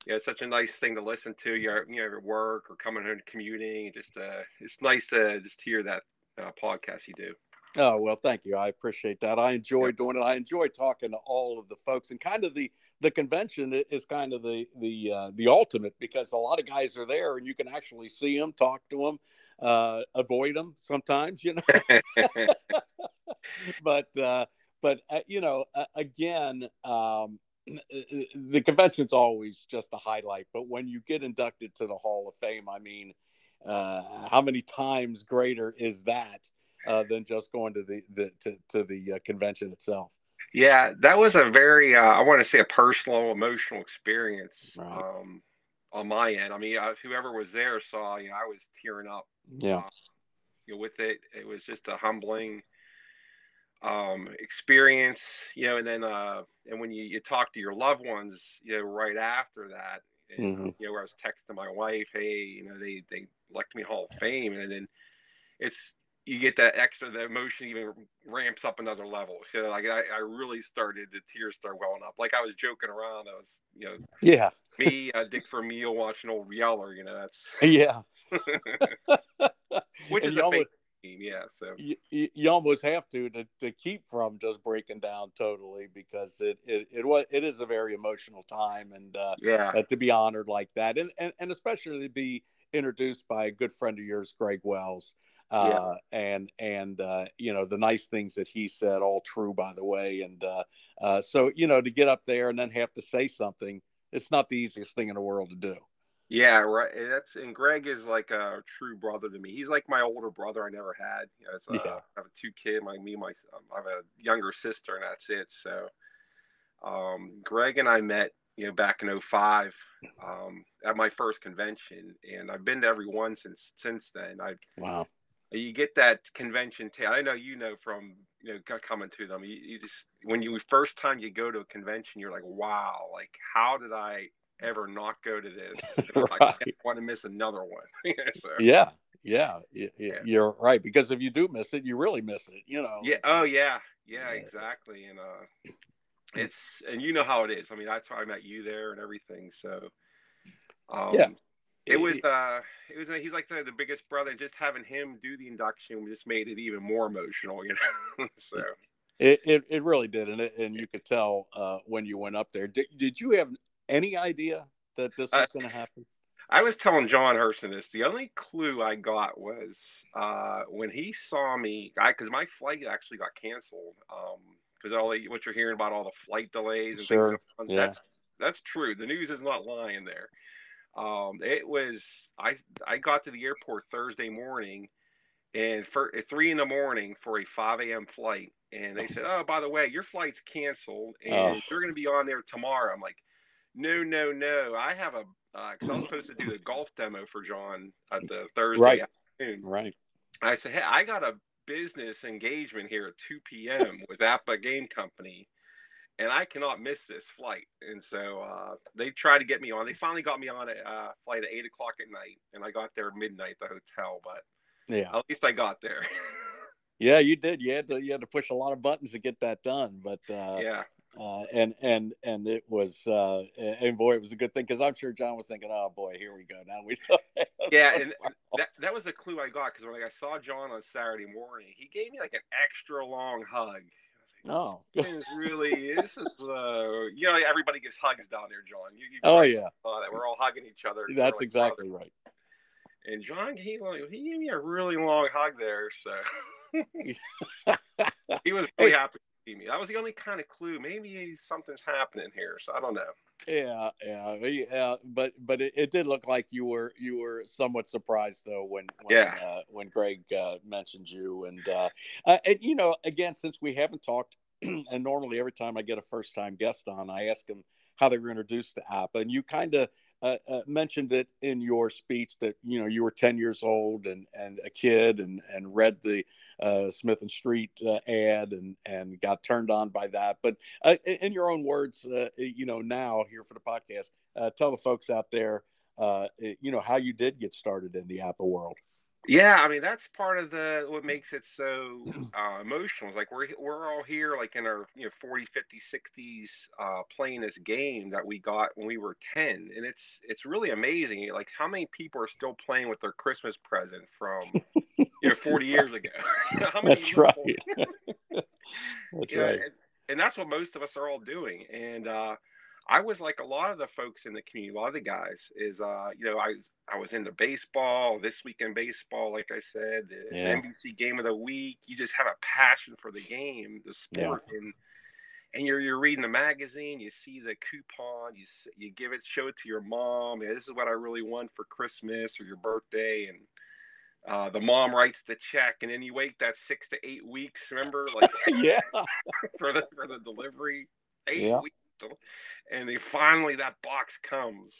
H: yeah, it's such a nice thing to listen to. You're you know, at work or coming home commuting. Just uh it's nice to just hear that
G: uh, podcast you do.
A: Oh well, thank you. I appreciate that. I enjoy yep. doing it. I enjoy talking to all of the folks, and kind of the the convention is kind of the the uh, the ultimate because a lot of guys are there, and you can actually see them, talk to them, uh, avoid them sometimes, you know. <laughs> <laughs> but uh, but uh, you know, again, um, the convention's always just a highlight. But when you get inducted to the Hall of Fame, I mean, uh, how many times greater is that? uh, than just going to the, the to, to the uh, convention itself.
G: Yeah, that was a very uh, I want to say a personal, emotional experience right. um, on my end. I mean, uh, whoever was there saw, you know, I was tearing up.
A: Yeah, uh,
G: you know, with it, it was just a humbling um experience you know and then uh and when you, you talk to your loved ones you know right after that and, mm-hmm. you know where i was texting my wife hey you know they they elected me hall of fame and then it's you get that extra the emotion even ramps up another level. So like I, I really started the tears start welling up. Like i was joking around i was you know
A: yeah.
G: me uh, dick vermeil watching old yeller you know that's <laughs>
A: yeah. <laughs>
G: Which and is a almost, team yeah so
A: you, you almost have to, to to keep from just breaking down totally because it it it was it is a very emotional time and uh
G: yeah uh,
A: to be honored like that and, and and especially to be introduced by a good friend of yours greg wells uh, yeah. and and uh, you know the nice things that he said, all true by the way. And uh, uh, so you know to get up there and then have to say something, it's not the easiest thing in the world to do.
G: Yeah, right. That's and Greg is like a true brother to me. He's like my older brother I never had. You know, uh, yeah. I have a two kid, my me, my um, I have a younger sister, and that's it. So, um, Greg and I met, you know, back in 05, um, at my first convention, and I've been to every one since since then. I
A: wow
G: you get that convention tail. I know you know from you know coming to them. You, you just when you first time you go to a convention, you're like, wow, like how did I ever not go to this? <laughs> right. I want to miss another one. <laughs>
A: so, yeah, yeah, yeah, you're right because if you do miss it, you really miss it. You know.
G: Yeah. Oh yeah. Yeah. Exactly. And uh, <clears throat> it's and you know how it is. I mean, that's how I met you there and everything. So.
A: Um, yeah
G: it was uh it was he's like the, the biggest brother just having him do the induction just made it even more emotional <laughs> you know so
A: it, it, it really did and it, and you could tell uh when you went up there did, did you have any idea that this was going to happen
G: i was telling john Herson this the only clue i got was uh when he saw me because my flight actually got canceled um because all the, what you're hearing about all the flight delays and
A: sure.
G: things yeah. that's that's true the news is not lying there um, it was I I got to the airport Thursday morning, and for at three in the morning for a five a.m. flight, and they said, "Oh, by the way, your flight's canceled, and oh. you're going to be on there tomorrow." I'm like, "No, no, no! I have a because uh, I was supposed to do the <clears throat> golf demo for John at the Thursday
A: right.
G: afternoon.
A: Right.
G: I said, "Hey, I got a business engagement here at 2 p.m. with APBA Game Company." and I cannot miss this flight. And so uh, they tried to get me on. They finally got me on a uh, flight at eight o'clock at night, and I got there midnight at the hotel. But
A: yeah,
G: at least I got there. <laughs>
A: yeah, you did. You had to you had to push a lot of buttons to get that done. But uh,
G: yeah.
A: Uh, and and and it was uh, and boy, it was a good thing because I'm sure John was thinking, "Oh boy, here we go." Now we <laughs>
G: yeah, and that that was the clue I got because when I saw John on Saturday morning, he gave me like an extra long hug,
A: Oh,
G: it's really this is uh, you know everybody gives hugs down there, John. You, you
A: oh yeah,
G: that we're all hugging each other.
A: That's like exactly brothers. right.
G: And John, he he gave me a really long hug there, so <laughs> <laughs> he was really hey. happy me. That was the only kind of clue. Maybe something's happening here, so I don't know.
A: Yeah, yeah, yeah. But but it, it did look like you were you were somewhat surprised though when when
G: yeah.
A: uh, when Greg uh, mentioned you and uh, uh, and you know again since we haven't talked <clears throat> and normally every time I get a first time guest on I ask them how they were introduced to APBA and you kind of uh, uh, mentioned it in your speech that you know you were 10 years old and and a kid and and read the uh, Smith and Street uh, ad and and got turned on by that. But uh, in your own words, uh, you know now here for the podcast, tell the folks out there, you know how you did get started in the APBA world.
G: Yeah, I mean that's part of the what makes it so <clears throat> uh, emotional. It's like we're we're all here like in our you know 40, 50, 60s uh, playing this game that we got when we were 10 and it's it's really amazing like how many people are still playing with their Christmas present from you know 40 <laughs> years ago. <laughs> you know,
A: that's right. <laughs>
G: that's right. And, and, that's what most of us are all doing and uh I was like a lot of the folks in the community, a lot of the guys is, uh, you know, I I was into baseball this weekend baseball, like I said, the yeah. NBC game of the week. You just have a passion for the game, the sport, yeah. and and you're you're reading the magazine, you see the coupon, you you give it, show it to your mom. Yeah, this is what I really want for Christmas or your birthday, and uh, the mom writes the check, and then you wait that six to eight weeks. Remember, like <laughs>
A: yeah, <laughs>
G: for the for the delivery, eight yeah. weeks and they finally that box comes.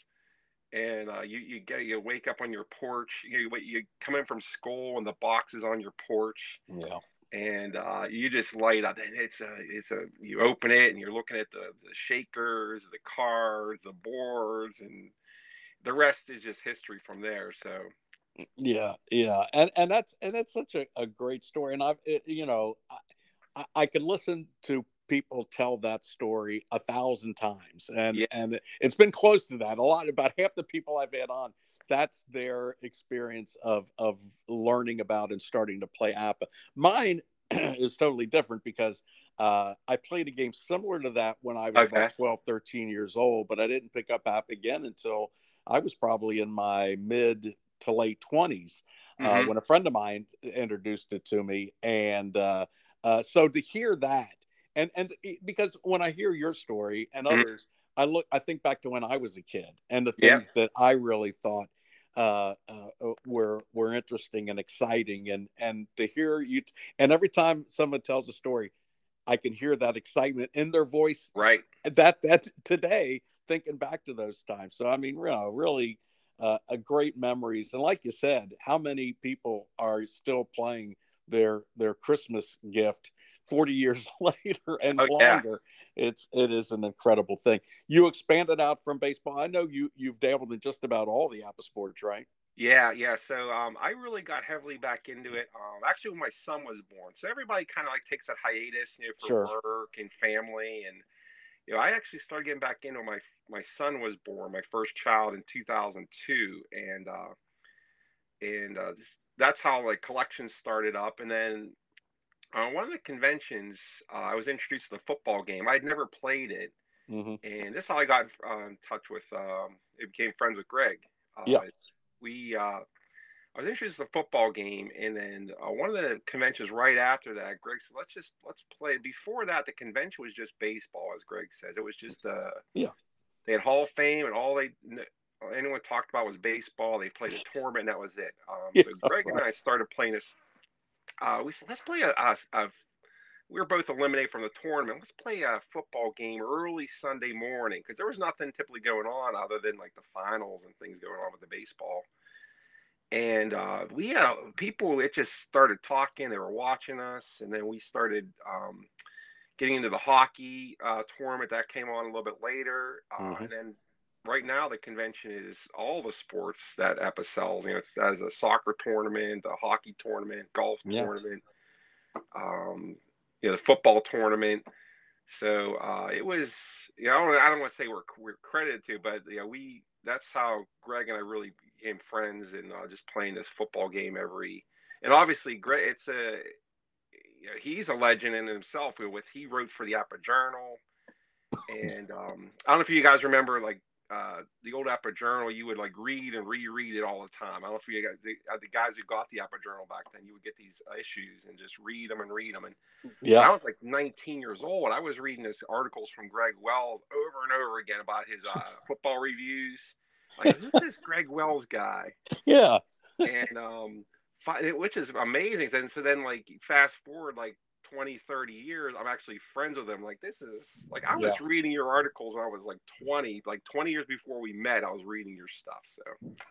G: And uh, you you get you wake up on your porch you you come in from school and the box is on your porch.
A: Yeah.
G: And uh, you just light up and it's a it's a you open it and you're looking at the the shakers the cards the boards and the rest is just history from there. So
A: yeah yeah. And and that's and that's such a, a great story. And i've it, you know I, I could listen to people tell that story a thousand times and yeah. and it's been close to that a lot about half the people i've had on that's their experience of of learning about and starting to play APBA mine <clears throat> is totally different because uh, i played a game similar to that when i was okay. about 12 13 years old but i didn't pick up app again until i was probably in my mid to late 20s uh, mm-hmm. uh, when a friend of mine introduced it to me and uh, uh, so to hear that and and because when I hear your story and mm-hmm. others, I look, I think back to when I was a kid and the things yeah. that I really thought uh, uh, were were interesting and exciting, and and to hear you, t- and every time someone tells a story, I can hear that excitement in their voice.
G: Right.
A: That that today, thinking back to those times. So I mean, you know, really. Uh, a great memories, and like you said, how many people are still playing their their Christmas gift 40 years <laughs> later and oh, longer. Yeah. It's it is an incredible thing. You expanded out from baseball. I know you you've dabbled in just about all the APBA sports, right?
G: Yeah, yeah. So um, I really got heavily back into it. Um, actually, when my son was born, so everybody kind of like takes that hiatus, you know, for sure. work and family, and you know, I actually started getting back into my my son was born, my first child in 2002, and uh, and uh, that's how like collections started up, and then uh, one of the conventions, uh, I was introduced to the football game. I'd never played it, mm-hmm. and this is how I got uh, in touch with. Um, it became friends with Greg. Uh,
A: yeah,
G: we. Uh, I was introduced to the football game, and then uh, one of the conventions right after that, Greg said, "Let's just let's play." Before that, the convention was just baseball, as Greg says. It was just uh,
A: yeah.
G: They had Hall of Fame, and all they anyone talked about was baseball. They played a tournament, and that was it. Um, yeah, so Greg right. and I started playing this uh, we said, let's play a, a, a we were both eliminated from the tournament. Let's play a football game early Sunday morning because there was nothing typically going on other than like the finals and things going on with the baseball. And uh, we had people. It just started talking. They were watching us, and then we started um, getting into the hockey uh, tournament that came on a little bit later. Uh, mm-hmm. And then right now the convention is all the sports that APBA sells. You know, it's as a soccer tournament, a hockey tournament, golf yeah. tournament, um, you know, the football tournament. So uh, it was, you know, I don't, I don't want to say we're we're credited to, but you know, we that's how Greg and I really became friends and uh, just playing this football game every. And obviously, Greg, it's a you know, he's a legend in himself. With he wrote for the APBA Journal, and um, I don't know if you guys remember like uh, the old APBA Journal, you would like read and reread it all the time. I don't know if you got the, uh, the guys who got the APBA Journal back then, you would get these issues and just read them and read them. And yeah, I was like 19 years old. I was reading this articles from Greg Wells over and over again about his uh, <laughs> football reviews. Like, who's this Greg Wells guy?
A: Yeah.
G: and um, which is amazing. And so then, like, fast forward like 20 30 years i'm actually friends with them like this is like i was yeah. reading your articles when i was like 20 like 20 years before we met i was reading your stuff so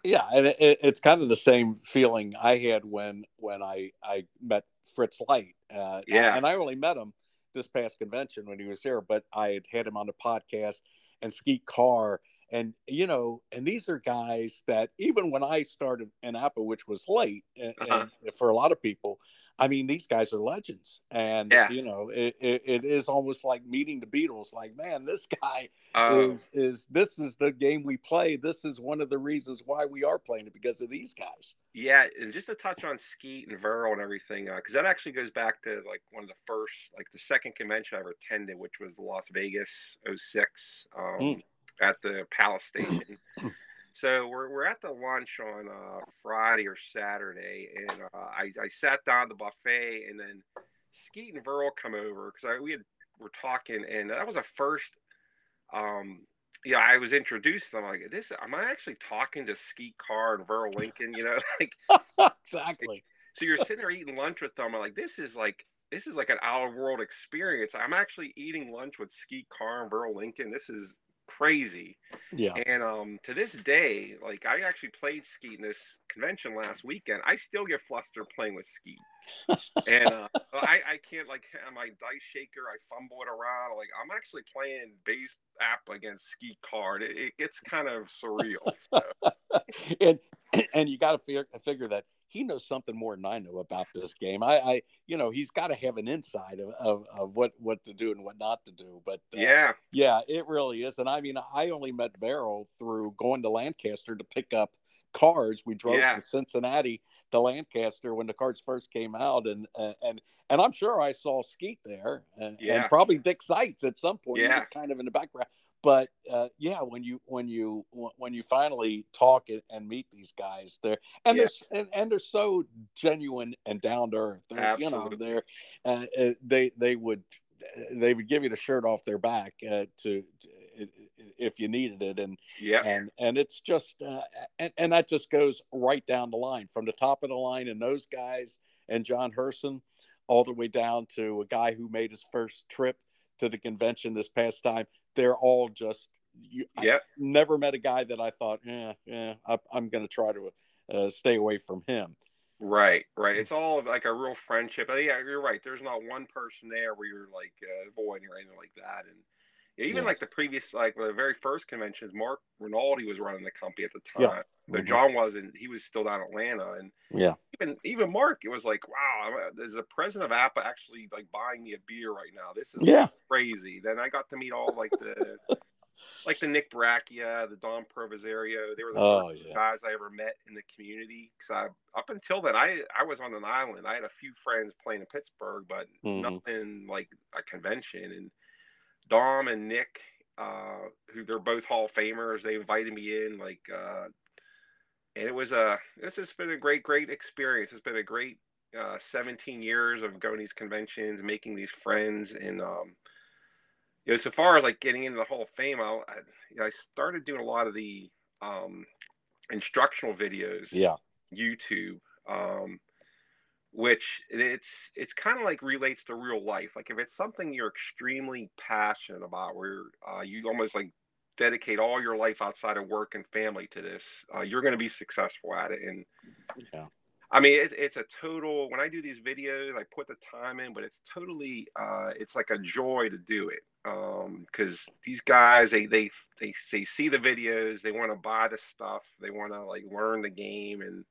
A: yeah and it, it's kind of the same feeling i had when when i i met fritz light uh, yeah and i only met him this past convention when he was here but i had had him on the podcast and skeet carr and you know, and these are guys that even when I started in APBA, which was late,
G: Uh-huh.
A: and for a lot of people, I mean, these guys are legends, and
G: Yeah.
A: you know, it, it, it is almost like meeting the Beatles. Like, man, this guy
G: Um,
A: is is this is the game we play. This is one of the reasons why we are playing it because of these guys.
G: Yeah, and just to touch on Skeet and Verl and everything, because that actually goes back to like one of the first, like the second convention I ever attended, which was Las Vegas 06 um,
A: Mm.
G: at the Palace Station. <clears throat> so we're, we're at the lunch on uh, Friday or Saturday, and uh, I, I sat down at the buffet, and then Skeet and Verl come over because we had were talking, and that was a first. Um, yeah, I was introduced. I'm like, this. Am I actually talking to Skeet Carr and Verl Lincoln? You know, <laughs> like <laughs>
A: exactly. <laughs>
G: so you're sitting there eating lunch with them. I'm like, this is like this is like an out of world experience. I'm actually eating lunch with Skeet Carr and Verl Lincoln. This is crazy.
A: Yeah.
G: And um, to this day, like I actually played Skeet in this convention last weekend. I still get flustered playing with Skeet. <laughs> and uh, I, I can't like have my dice shaker. I fumble it around. Like I'm actually playing base app against Skeet Carr. It, it gets kind of surreal. So. <laughs>
A: and <clears throat> and you got to figure, figure that he knows something more than I know about this game. I, I you know, he's got to have an insight of, of, of, what what to do and what not to do. But uh,
G: yeah,
A: yeah, it really is. And I mean, I only met Verl through going to Lancaster to pick up cards. We drove
G: Yeah.
A: from Cincinnati to Lancaster when the cards first came out, and uh, and and I'm sure I saw Skeet there, and,
G: Yeah.
A: and probably Dick Seitz at some point. He
G: Yeah.
A: was kind of in the background. But uh, yeah, when you when you when you finally talk and, and meet these guys, they're and
G: Yeah.
A: they're and, and they're so genuine and down to earth. They're, You know, they're uh, uh, they they would they would give you the shirt off their back uh, to, to if you needed it, and
G: yeah,
A: and and it's just uh, and, and that just goes right down the line from the top of the line and those guys and John Herson all the way down to a guy who made his first trip to the convention this past time. They're all just you. I
G: Yep.
A: never met a guy that I thought, yeah, yeah, I, I'm going to try to uh, stay away from him.
G: Right, right. It's all like a real friendship. Yeah, you're right. There's not one person there where you're like uh, avoiding or anything like that. And even
A: Yeah.
G: like the previous, like the very first conventions, Mark Rinaldi was running the company at the
A: Yeah.
G: time. But
A: Mhm.
G: John wasn't. He was still down in Atlanta, and
A: Yeah,
G: even even Mark, it was like, wow, I'm- there's a president of APBA actually like buying me a beer right now. This is
A: yeah,
G: crazy. Then I got to meet all like the <laughs> like the Nick Bracchia, the Dom Provisario. They were the
A: Oh,
G: first
A: yeah.
G: guys I ever met in the community. Because I up until then, I I was on an island. I had a few friends playing in Pittsburgh, but
A: Mhm.
G: nothing like a convention. And Dom and Nick, uh, who they're both Hall of Famers, they invited me in. Like, uh, and it was a this has been a great great experience. It's been a great uh, 17 years of going to these conventions, making these friends, and um, you know, so far as like getting into the Hall of Fame, I, I, you know, I started doing a lot of the um, instructional videos,
A: yeah,
G: YouTube, um, which it's it's kind of like relates to real life. Like if it's something you're extremely passionate about, where uh, you almost like dedicate all your life outside of work and family to this, uh, you're going to be successful at it. And
A: yeah,
G: I mean, it, it's a total. When I do these videos, I put the time in, but it's totally. Uh, it's like a joy to do it because these guys, they they they they see the videos, they want to buy the stuff, they want to like learn the game, and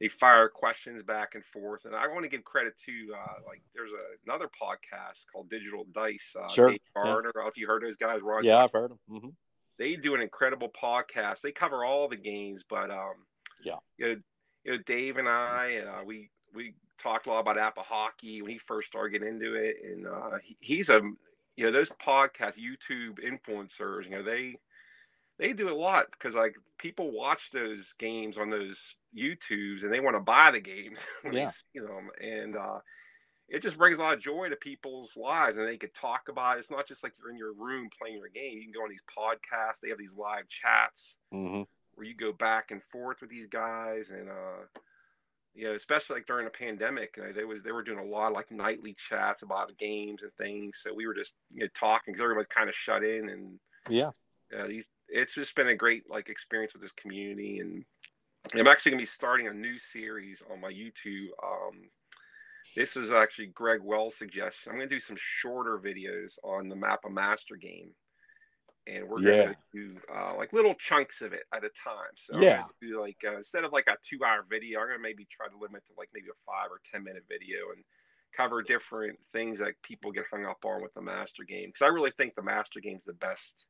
G: they fire questions back and forth. And I want to give credit to uh, like there's a, another podcast called Digital Dice. Uh,
A: Sure,
G: Dave
A: yeah.
G: Gardner, I don't know if you heard those guys. Ron
A: yeah. I've heard them. hmm
G: they do an incredible podcast. They cover all the games, but um,
A: Yeah.
G: you know, you know, Dave and I, uh, we we talked a lot about APBA hockey when he first started getting into it, and uh, he, he's a you know those podcast YouTube influencers. You know they they do a lot because like people watch those games on those YouTubes and they want to buy the games <laughs> when
A: Yeah.
G: they see them, and uh, it just brings a lot of joy to people's lives and they could talk about it. It's not just like you're in your room playing your game. You can go on these podcasts. They have these live chats
A: hmm
G: where you go back and forth with these guys and uh you know, especially like during the pandemic, you know, they was they were doing a lot of like nightly chats about games and things. So we were just you know talking because everybody's kind of shut in, and
A: Yeah.
G: uh, these it's just been a great like experience with this community. And I'm actually gonna be starting a new series on my YouTube. Um, this was actually Greg Wells' suggestion. I'm gonna do some shorter videos on the APBA Master game, and we're
A: Yeah.
G: gonna do uh, like little chunks of it at a time. So
A: Yeah.
G: do like uh, instead of like a two-hour video, I'm gonna maybe try to limit to like maybe a five or ten minute video and cover different things that people get hung up on with the master game because I really think the master game's the best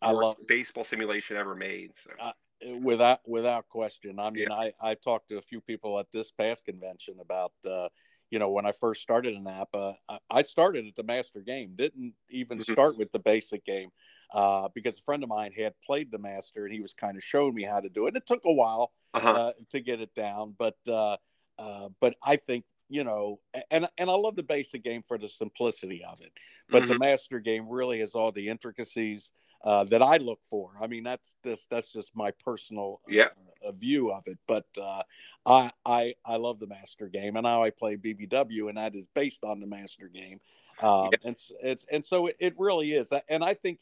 A: I love-
G: baseball simulation ever made. So
A: Uh, without without question. I mean, I I talked to a few people at this past convention about uh, you know when I first started in APBA. I, I started at the master game, didn't even
G: Mhm.
A: start with the basic game uh, because a friend of mine had played the master and he was kind of showing me how to do it. And It took a while
G: uh-huh.
A: uh, to get it down, but uh, uh, but I think you know, and and I love the basic game for the simplicity of it, but the
G: Mhm.
A: master game really has all the intricacies uh, that I look for. I mean, that's this that's just my personal uh,
G: yeah.
A: uh, view of it. But uh, I I I love the master game, and now I play BBW, and that is based on the master game. Um, yeah. and it's and so it really is, and I think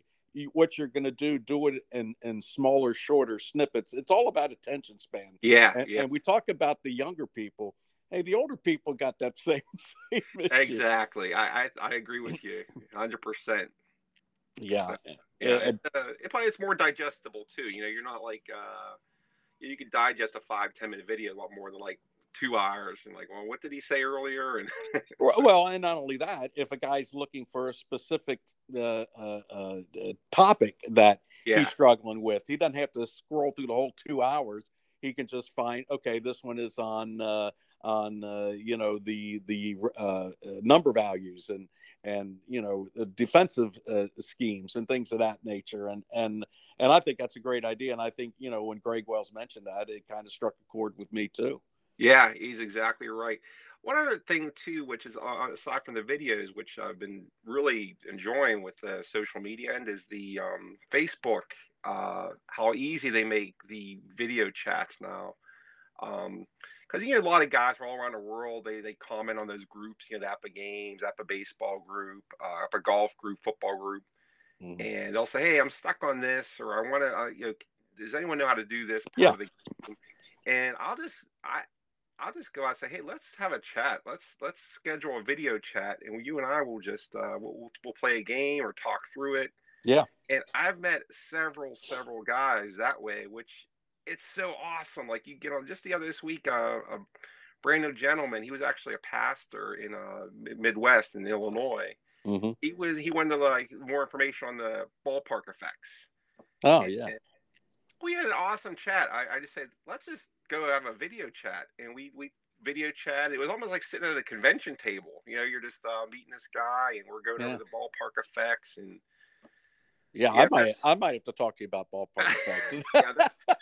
A: what you're going to do do it in in smaller shorter snippets it's all about attention span
G: yeah
A: and,
G: yeah.
A: and we talk about the younger people hey, the older people got that <laughs> same, same
G: Exactly. I, I, I agree with you 100%.
A: Yeah.
G: Yeah. It, uh, it, probably it's more digestible too. You know, you're not like uh, you can digest a five ten minute video a lot more than like two hours and like, well, what did he say earlier? And <laughs>
A: well, and not only that, if a guy's looking for a specific uh, uh, uh, uh topic that
G: yeah.
A: he's struggling with, he doesn't have to scroll through the whole two hours. He can just find, okay, this one is on uh, on uh, you know the the uh, uh number values and and you know the defensive uh, schemes and things of that nature. And and and I think that's a great idea. And I think you know when Greg Wells mentioned that, it kind of struck a chord with me too.
G: yeah, he's exactly right. One other thing too, which is uh, aside from the videos, which I've been really enjoying with the social media end, is the um, Facebook. Uh, how easy they make the video chats now. Um, because you know a lot of guys from all around the world they they comment on those groups you know the APBA games APBA baseball group uh, APBA golf group football group
A: Mhm.
G: and they'll say hey I'm stuck on this or I want to uh, you know does anyone know how to do this part
A: Yeah.
G: of the game? and I'll just I I'll just go out and say hey let's have a chat let's let's schedule a video chat and you and I will just uh, we'll- we'll play a game or talk through it
A: Yeah.
G: and I've met several several guys that way which it's so awesome. Like you get on just the other this week, uh, a brand new gentleman. He was actually a pastor in uh Midwest in Illinois.
A: hmm
G: He was he wanted like more information on the ballpark effects.
A: Oh
G: And-
A: yeah.
G: and we had an awesome chat. I, I just said let's just go have a video chat, and we we video chat. It was almost like sitting at a convention table. You know, you're just uh, meeting this guy, and we're going
A: Yeah.
G: over the ballpark effects and.
A: Yeah,
G: Yeah,
A: I might
G: that's-
A: I might have to talk to you about ballpark <laughs> effects.
G: yeah,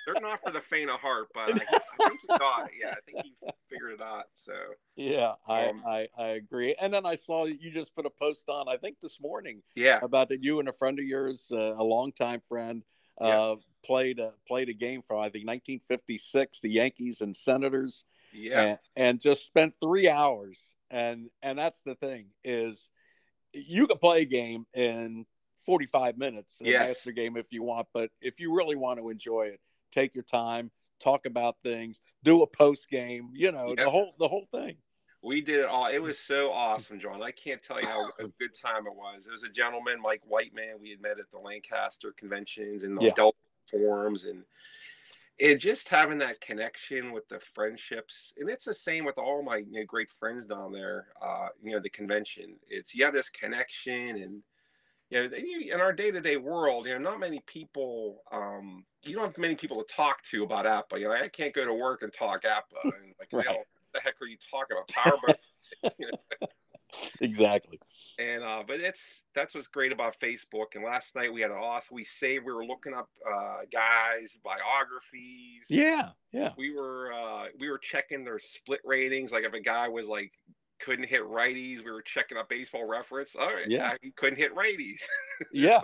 G: they're, not for the faint of heart, but I, <laughs> I think he got it. Yeah, I think he figured it out. So
A: Yeah, I,
G: Um,
A: I I agree. And then I saw you just put a post on, I think this morning,
G: yeah,
A: about that you and a friend of yours, uh, a longtime friend, uh, played a played a game from I think 1956, the Yankees and Senators,
G: yeah,
A: and, and just spent three hours. And and that's the thing is, you can play a game in 45 minutes, a
G: Yes.
A: master game if you want, but if you really want to enjoy it, take your time, talk about things, do a post game, you know,
G: Yeah.
A: the whole the whole thing.
G: we did it all. It was so awesome, John. I can't tell you how a good time it was. It was a gentleman, Mike Whiteman. We had met at the Lancaster conventions and the
A: Yeah.
G: Delphi forums, and and just having that connection with the friendships. And it's the same with all my you know, great friends down there. Uh, you know, the convention. It's you have this connection and. You know, in our day-to-day world, you know, not many people, um, you don't have many people to talk to about APBA. You know, I can't go to work and talk APBA. <laughs> And like,
A: Right.
G: what the heck are you talking about? <laughs> Powerboat you know,
A: Exactly.
G: and uh, but it's that's what's great about Facebook. And last night we had an awesome. We saved. We were looking up uh, guys biographies.
A: Yeah, yeah.
G: We were uh, we were checking their split ratings. Like if a guy was like couldn't hit righties, we were checking up Baseball Reference. All right,
A: Yeah.
G: he couldn't hit righties. <laughs>
A: Yeah.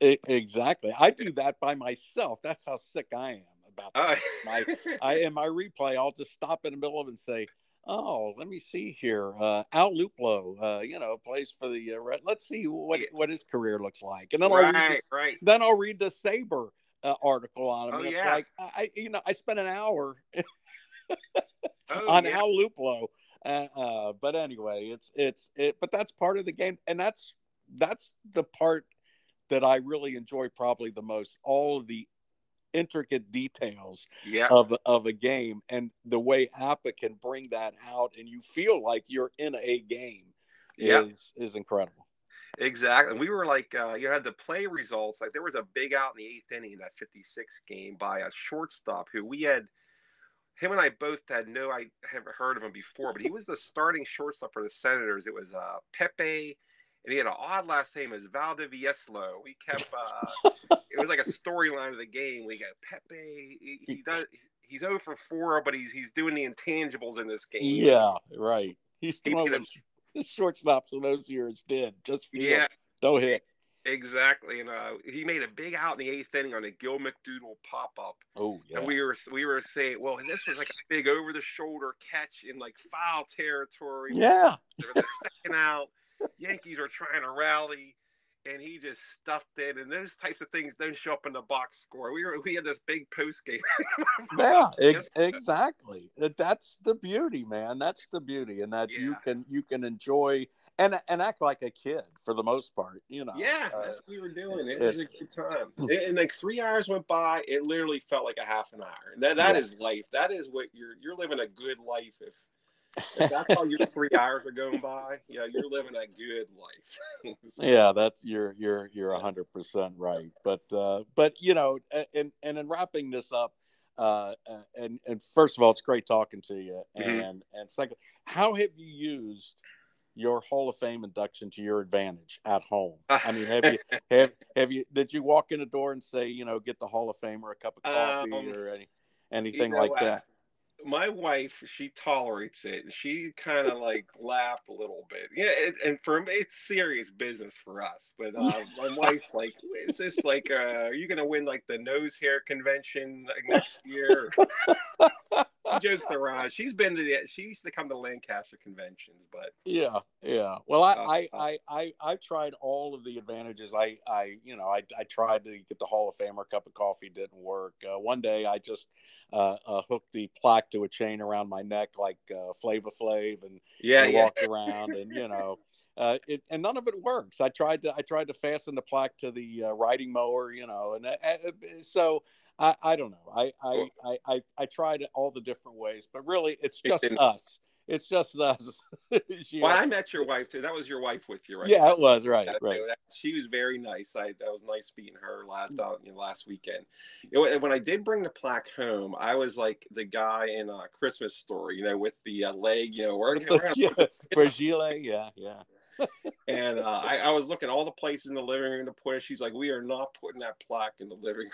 A: Exactly. I do that by myself. That's how sick I am about
G: uh,
A: my <laughs> I in my replay, I'll just stop in the middle of it and say, "Oh, let me see here. Uh, Al Luplow, uh, you know, plays for the. Uh, Red. Let's see what
G: Yeah.
A: what his career looks like." And then I'll read the,
G: right.
A: then I'll read the SABR uh, article on him.
G: Oh, yeah.
A: like I, you know, I spent an hour <laughs>
G: Oh,
A: on
G: yeah.
A: Al Luplow. Uh, uh, but anyway, it's it's it. But that's part of the game, and that's that's the part that I really enjoy probably the most. All of the intricate details
G: Yeah.
A: of of a game and the way APBA can bring that out and you feel like you're in a game
G: Yeah.
A: is is incredible.
G: Exactly. We were like, uh, you had the play results. Like there was a big out in the eighth inning in that 56 game by a shortstop who we had. Him and I both had no, I haven't heard of him before, but he was the starting shortstop for the Senators. It was uh, Pepe, and he had an odd last name as Valdivielso. We kept, uh, it was like a storyline of the game. We got Pepe. He, he does. He's 0 for 4, but he's he's doing the intangibles in this game.
A: Yeah, right. He's
G: He
A: of the shortstops in those years did just feel
G: Yeah.
A: no hit.
G: Exactly, and uh, he made a big out in the eighth inning on a Gil McDougald pop up,
A: Oh yeah.
G: and we were we were saying, well, this was like a big over the shoulder catch in like foul territory.
A: yeah.
G: They were the second out. Yankees are trying to rally, and he just stuffed it. And those types of things don't show up in the box score. We were we had this big post game. <laughs>
A: Yeah, ex- exactly. That's the beauty, man. That's the beauty, and that you can you can enjoy and and act like a kid for the most part. You know.
G: Yeah,
A: Uh,
G: that's what we were doing. It was a good time. And, and like three hours went by, it literally felt like a half an hour. And that that
A: Yeah.
G: is life. That is what you're you're living a good life if if that's how your three <laughs> hours are going by. Yeah, you're living a good life. <laughs> So,
A: yeah, that's you're you're you're a hundred percent right. But uh, but you know, and and in wrapping this up, uh, and and first of all, it's great talking to you,
G: Mhm.
A: and and second, how have you used your Hall of Fame induction to your advantage at home? <laughs> I mean, have you have have you did you walk in the door and say, you know, get the Hall of Fame or a cup of coffee
G: Um,
A: or any anything
G: know,
A: like
G: I-
A: that?
G: my wife, she tolerates it. She kind of <laughs> like laughed a little bit. Yeah, it, and for me, it's serious business for us. But uh, <laughs> my wife's like, "Is this like, uh, are you gonna win like the nose hair convention like, next year?" Jokes around. She's been to the. She used to come to Lancaster conventions, but
A: Yeah, yeah. Well, I,
G: Uh,
A: I, I, I, I tried all of the advantages. I, I, you know, I, I tried to get the Hall of Famer cup of coffee. Didn't work. Uh, one day, I just uh, uh, hooked the plaque to a chain around my neck like uh, Flava Flav, and,
G: yeah,
A: and
G: yeah.
A: walked around, and you know. Uh, it, and none of it works. I tried to I tried to fasten the plaque to the uh, riding mower, you know, and uh, uh, so I, I don't know. I, I, I, I, I tried all the different ways, but really, it's just
G: didn't-
A: us. It's just us. <laughs>
G: Well, I met your wife too. That was your wife with you, right?
A: yeah, it was right,
G: That-
A: right.
G: that- she was very nice. I that was nice meeting her last uh, you know, last weekend. Know, when I did bring the plaque home, I was like the guy in a Christmas story, you know, with the uh, leg, you know, we're, <laughs> we're <laughs>
A: yeah,
G: put the-
A: for Gile, yeah, yeah.
G: And uh, I, I was looking all the places in the living room to put it. She's like, "We are not putting that plaque in the living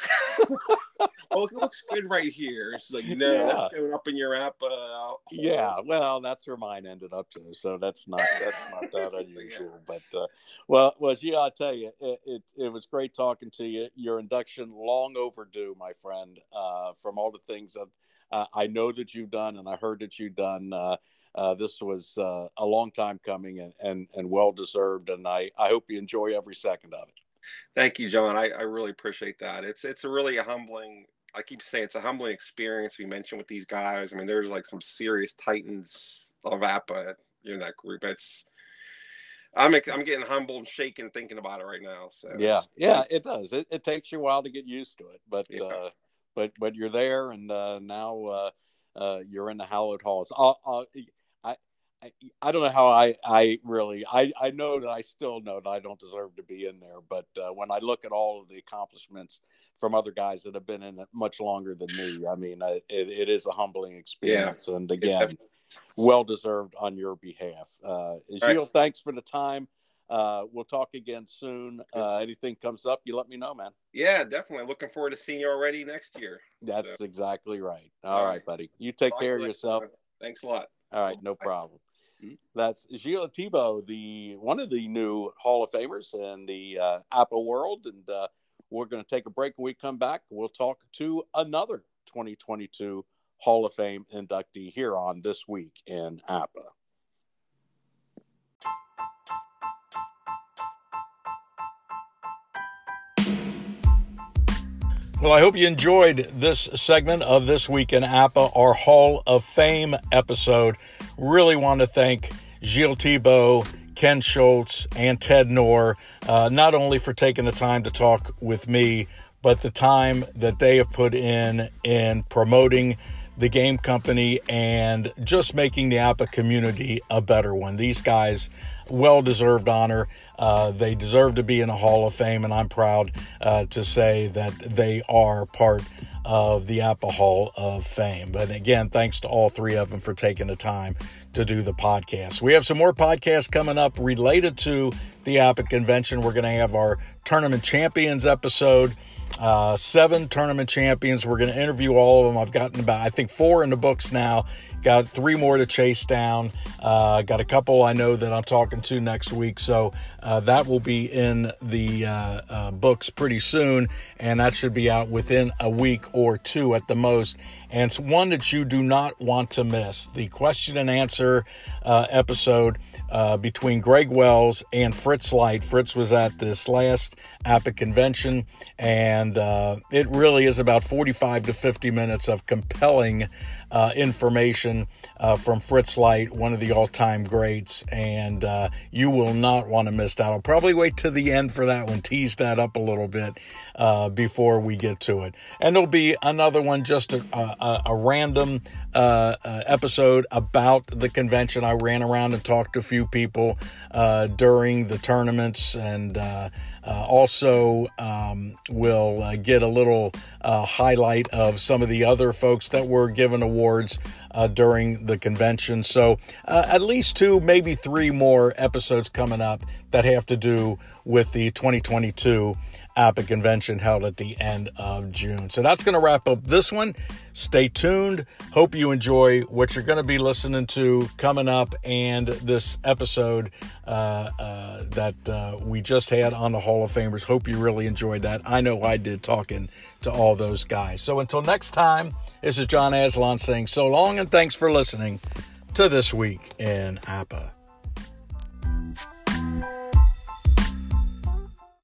G: room." <laughs> oh, it looks good right here. She's like, "No,
A: Yeah.
G: that's going up in your app." Uh, hole."
A: Yeah, well, that's where mine ended up to, so that's not that's not <laughs> that unusual. But uh, well, well, yeah, I tell you, it, it it was great talking to you. Your induction long overdue, my friend. Uh, from all the things that uh, I know that you've done, and I heard that you've done. Uh, this was uh, a long time coming and, and, and well deserved, and I, I hope you enjoy every second of it.
G: Thank you, John. I, I really appreciate that. It's it's a really a humbling. I keep saying it's a humbling experience. We mentioned with these guys. I mean, there's like some serious titans of APBA in that group. It's I'm I'm getting humbled and shaken thinking about it right now. So
A: Yeah,
G: it's-
A: yeah, it does. It, it takes you a while to get used to it, but
G: Yeah.
A: uh, but but you're there, and uh, now uh, uh, you're in the hallowed halls. I'll, I'll, I, don't know how I I really I I know that I still know that I don't deserve to be in there, but uh, when I look at all of the accomplishments from other guys that have been in it much longer than me, I mean, I, it, it is a humbling experience, and again, well deserved on your behalf. Uh,
G: Right.
A: Gilles, thanks for the time. Uh, we'll talk again soon. Uh, anything comes up, you let me know, man.
G: yeah, definitely. Looking forward to seeing you already next year.
A: That's
G: So-
A: exactly right.
G: All
A: All
G: right.
A: right, buddy. You take
G: Talk
A: care of
G: later,
A: yourself.
G: Thanks a lot.
A: All right, no
G: Bye.
A: problem. That's Gilles Thibault, the one of the new Hall of Famers in the uh, APBA world, and uh, we're going to take a break. When we come back, we'll talk to another 2022 Hall of Fame inductee here on this week in APBA. Well, I hope you enjoyed this segment of This Week in APBA, our Hall of Fame episode. Really want to thank Gilles Thibault, Ken Schultz, and Ted Knorr, uh, not only for taking the time to talk with me, but the time that they have put in in promoting the game company and just making the APBA community a better one. These guys, well deserved honor. Uh, they deserve to be in a Hall of Fame, and I'm proud uh, to say that they are part of the Hall of Fame. But again, thanks to all three of them for taking the time to do the podcast. We have some more podcasts coming up related to the APBA convention. We're going to have our tournament champions episode uh, seven tournament champions. We're going to interview all of them. I've gotten about, I think, four in the books now. Got three more to chase down. Uh, got a couple I know that I'm talking to next week. So uh, that will be in the uh, uh, books pretty soon. And that should be out within a week or two at the most. And it's one that you do not want to miss. The question and answer uh, episode between Greg Wells and Fritz Light. Fritz was at this last APBA convention, and it really is about 45 to 50 minutes of compelling uh, information uh, from Fritz Light, one of the all time greats, and uh, you will not want to miss that. I'll probably wait to the end for that one, tease that up a little bit uh, before we get to it. And there'll be another one, just a, a, a random uh, uh, episode about the convention. I ran around and talked to a few people during the tournaments and uh, also, um, we'll uh, get a little uh, highlight of some of the other folks that were given awards uh, during the convention. So, uh, at least two, maybe three more episodes coming up that have to do with the 2022 APBA convention held at the end of June. So that's going to wrap up this one. Stay tuned. Hope you enjoy what you're going to be listening to coming up and this episode uh, uh, that uh, we just had on the Hall of Famers. Hope you really enjoyed that. I know I did talking to all those guys. So until next time, this is John Aslan saying so long and thanks for listening to This Week in APBA.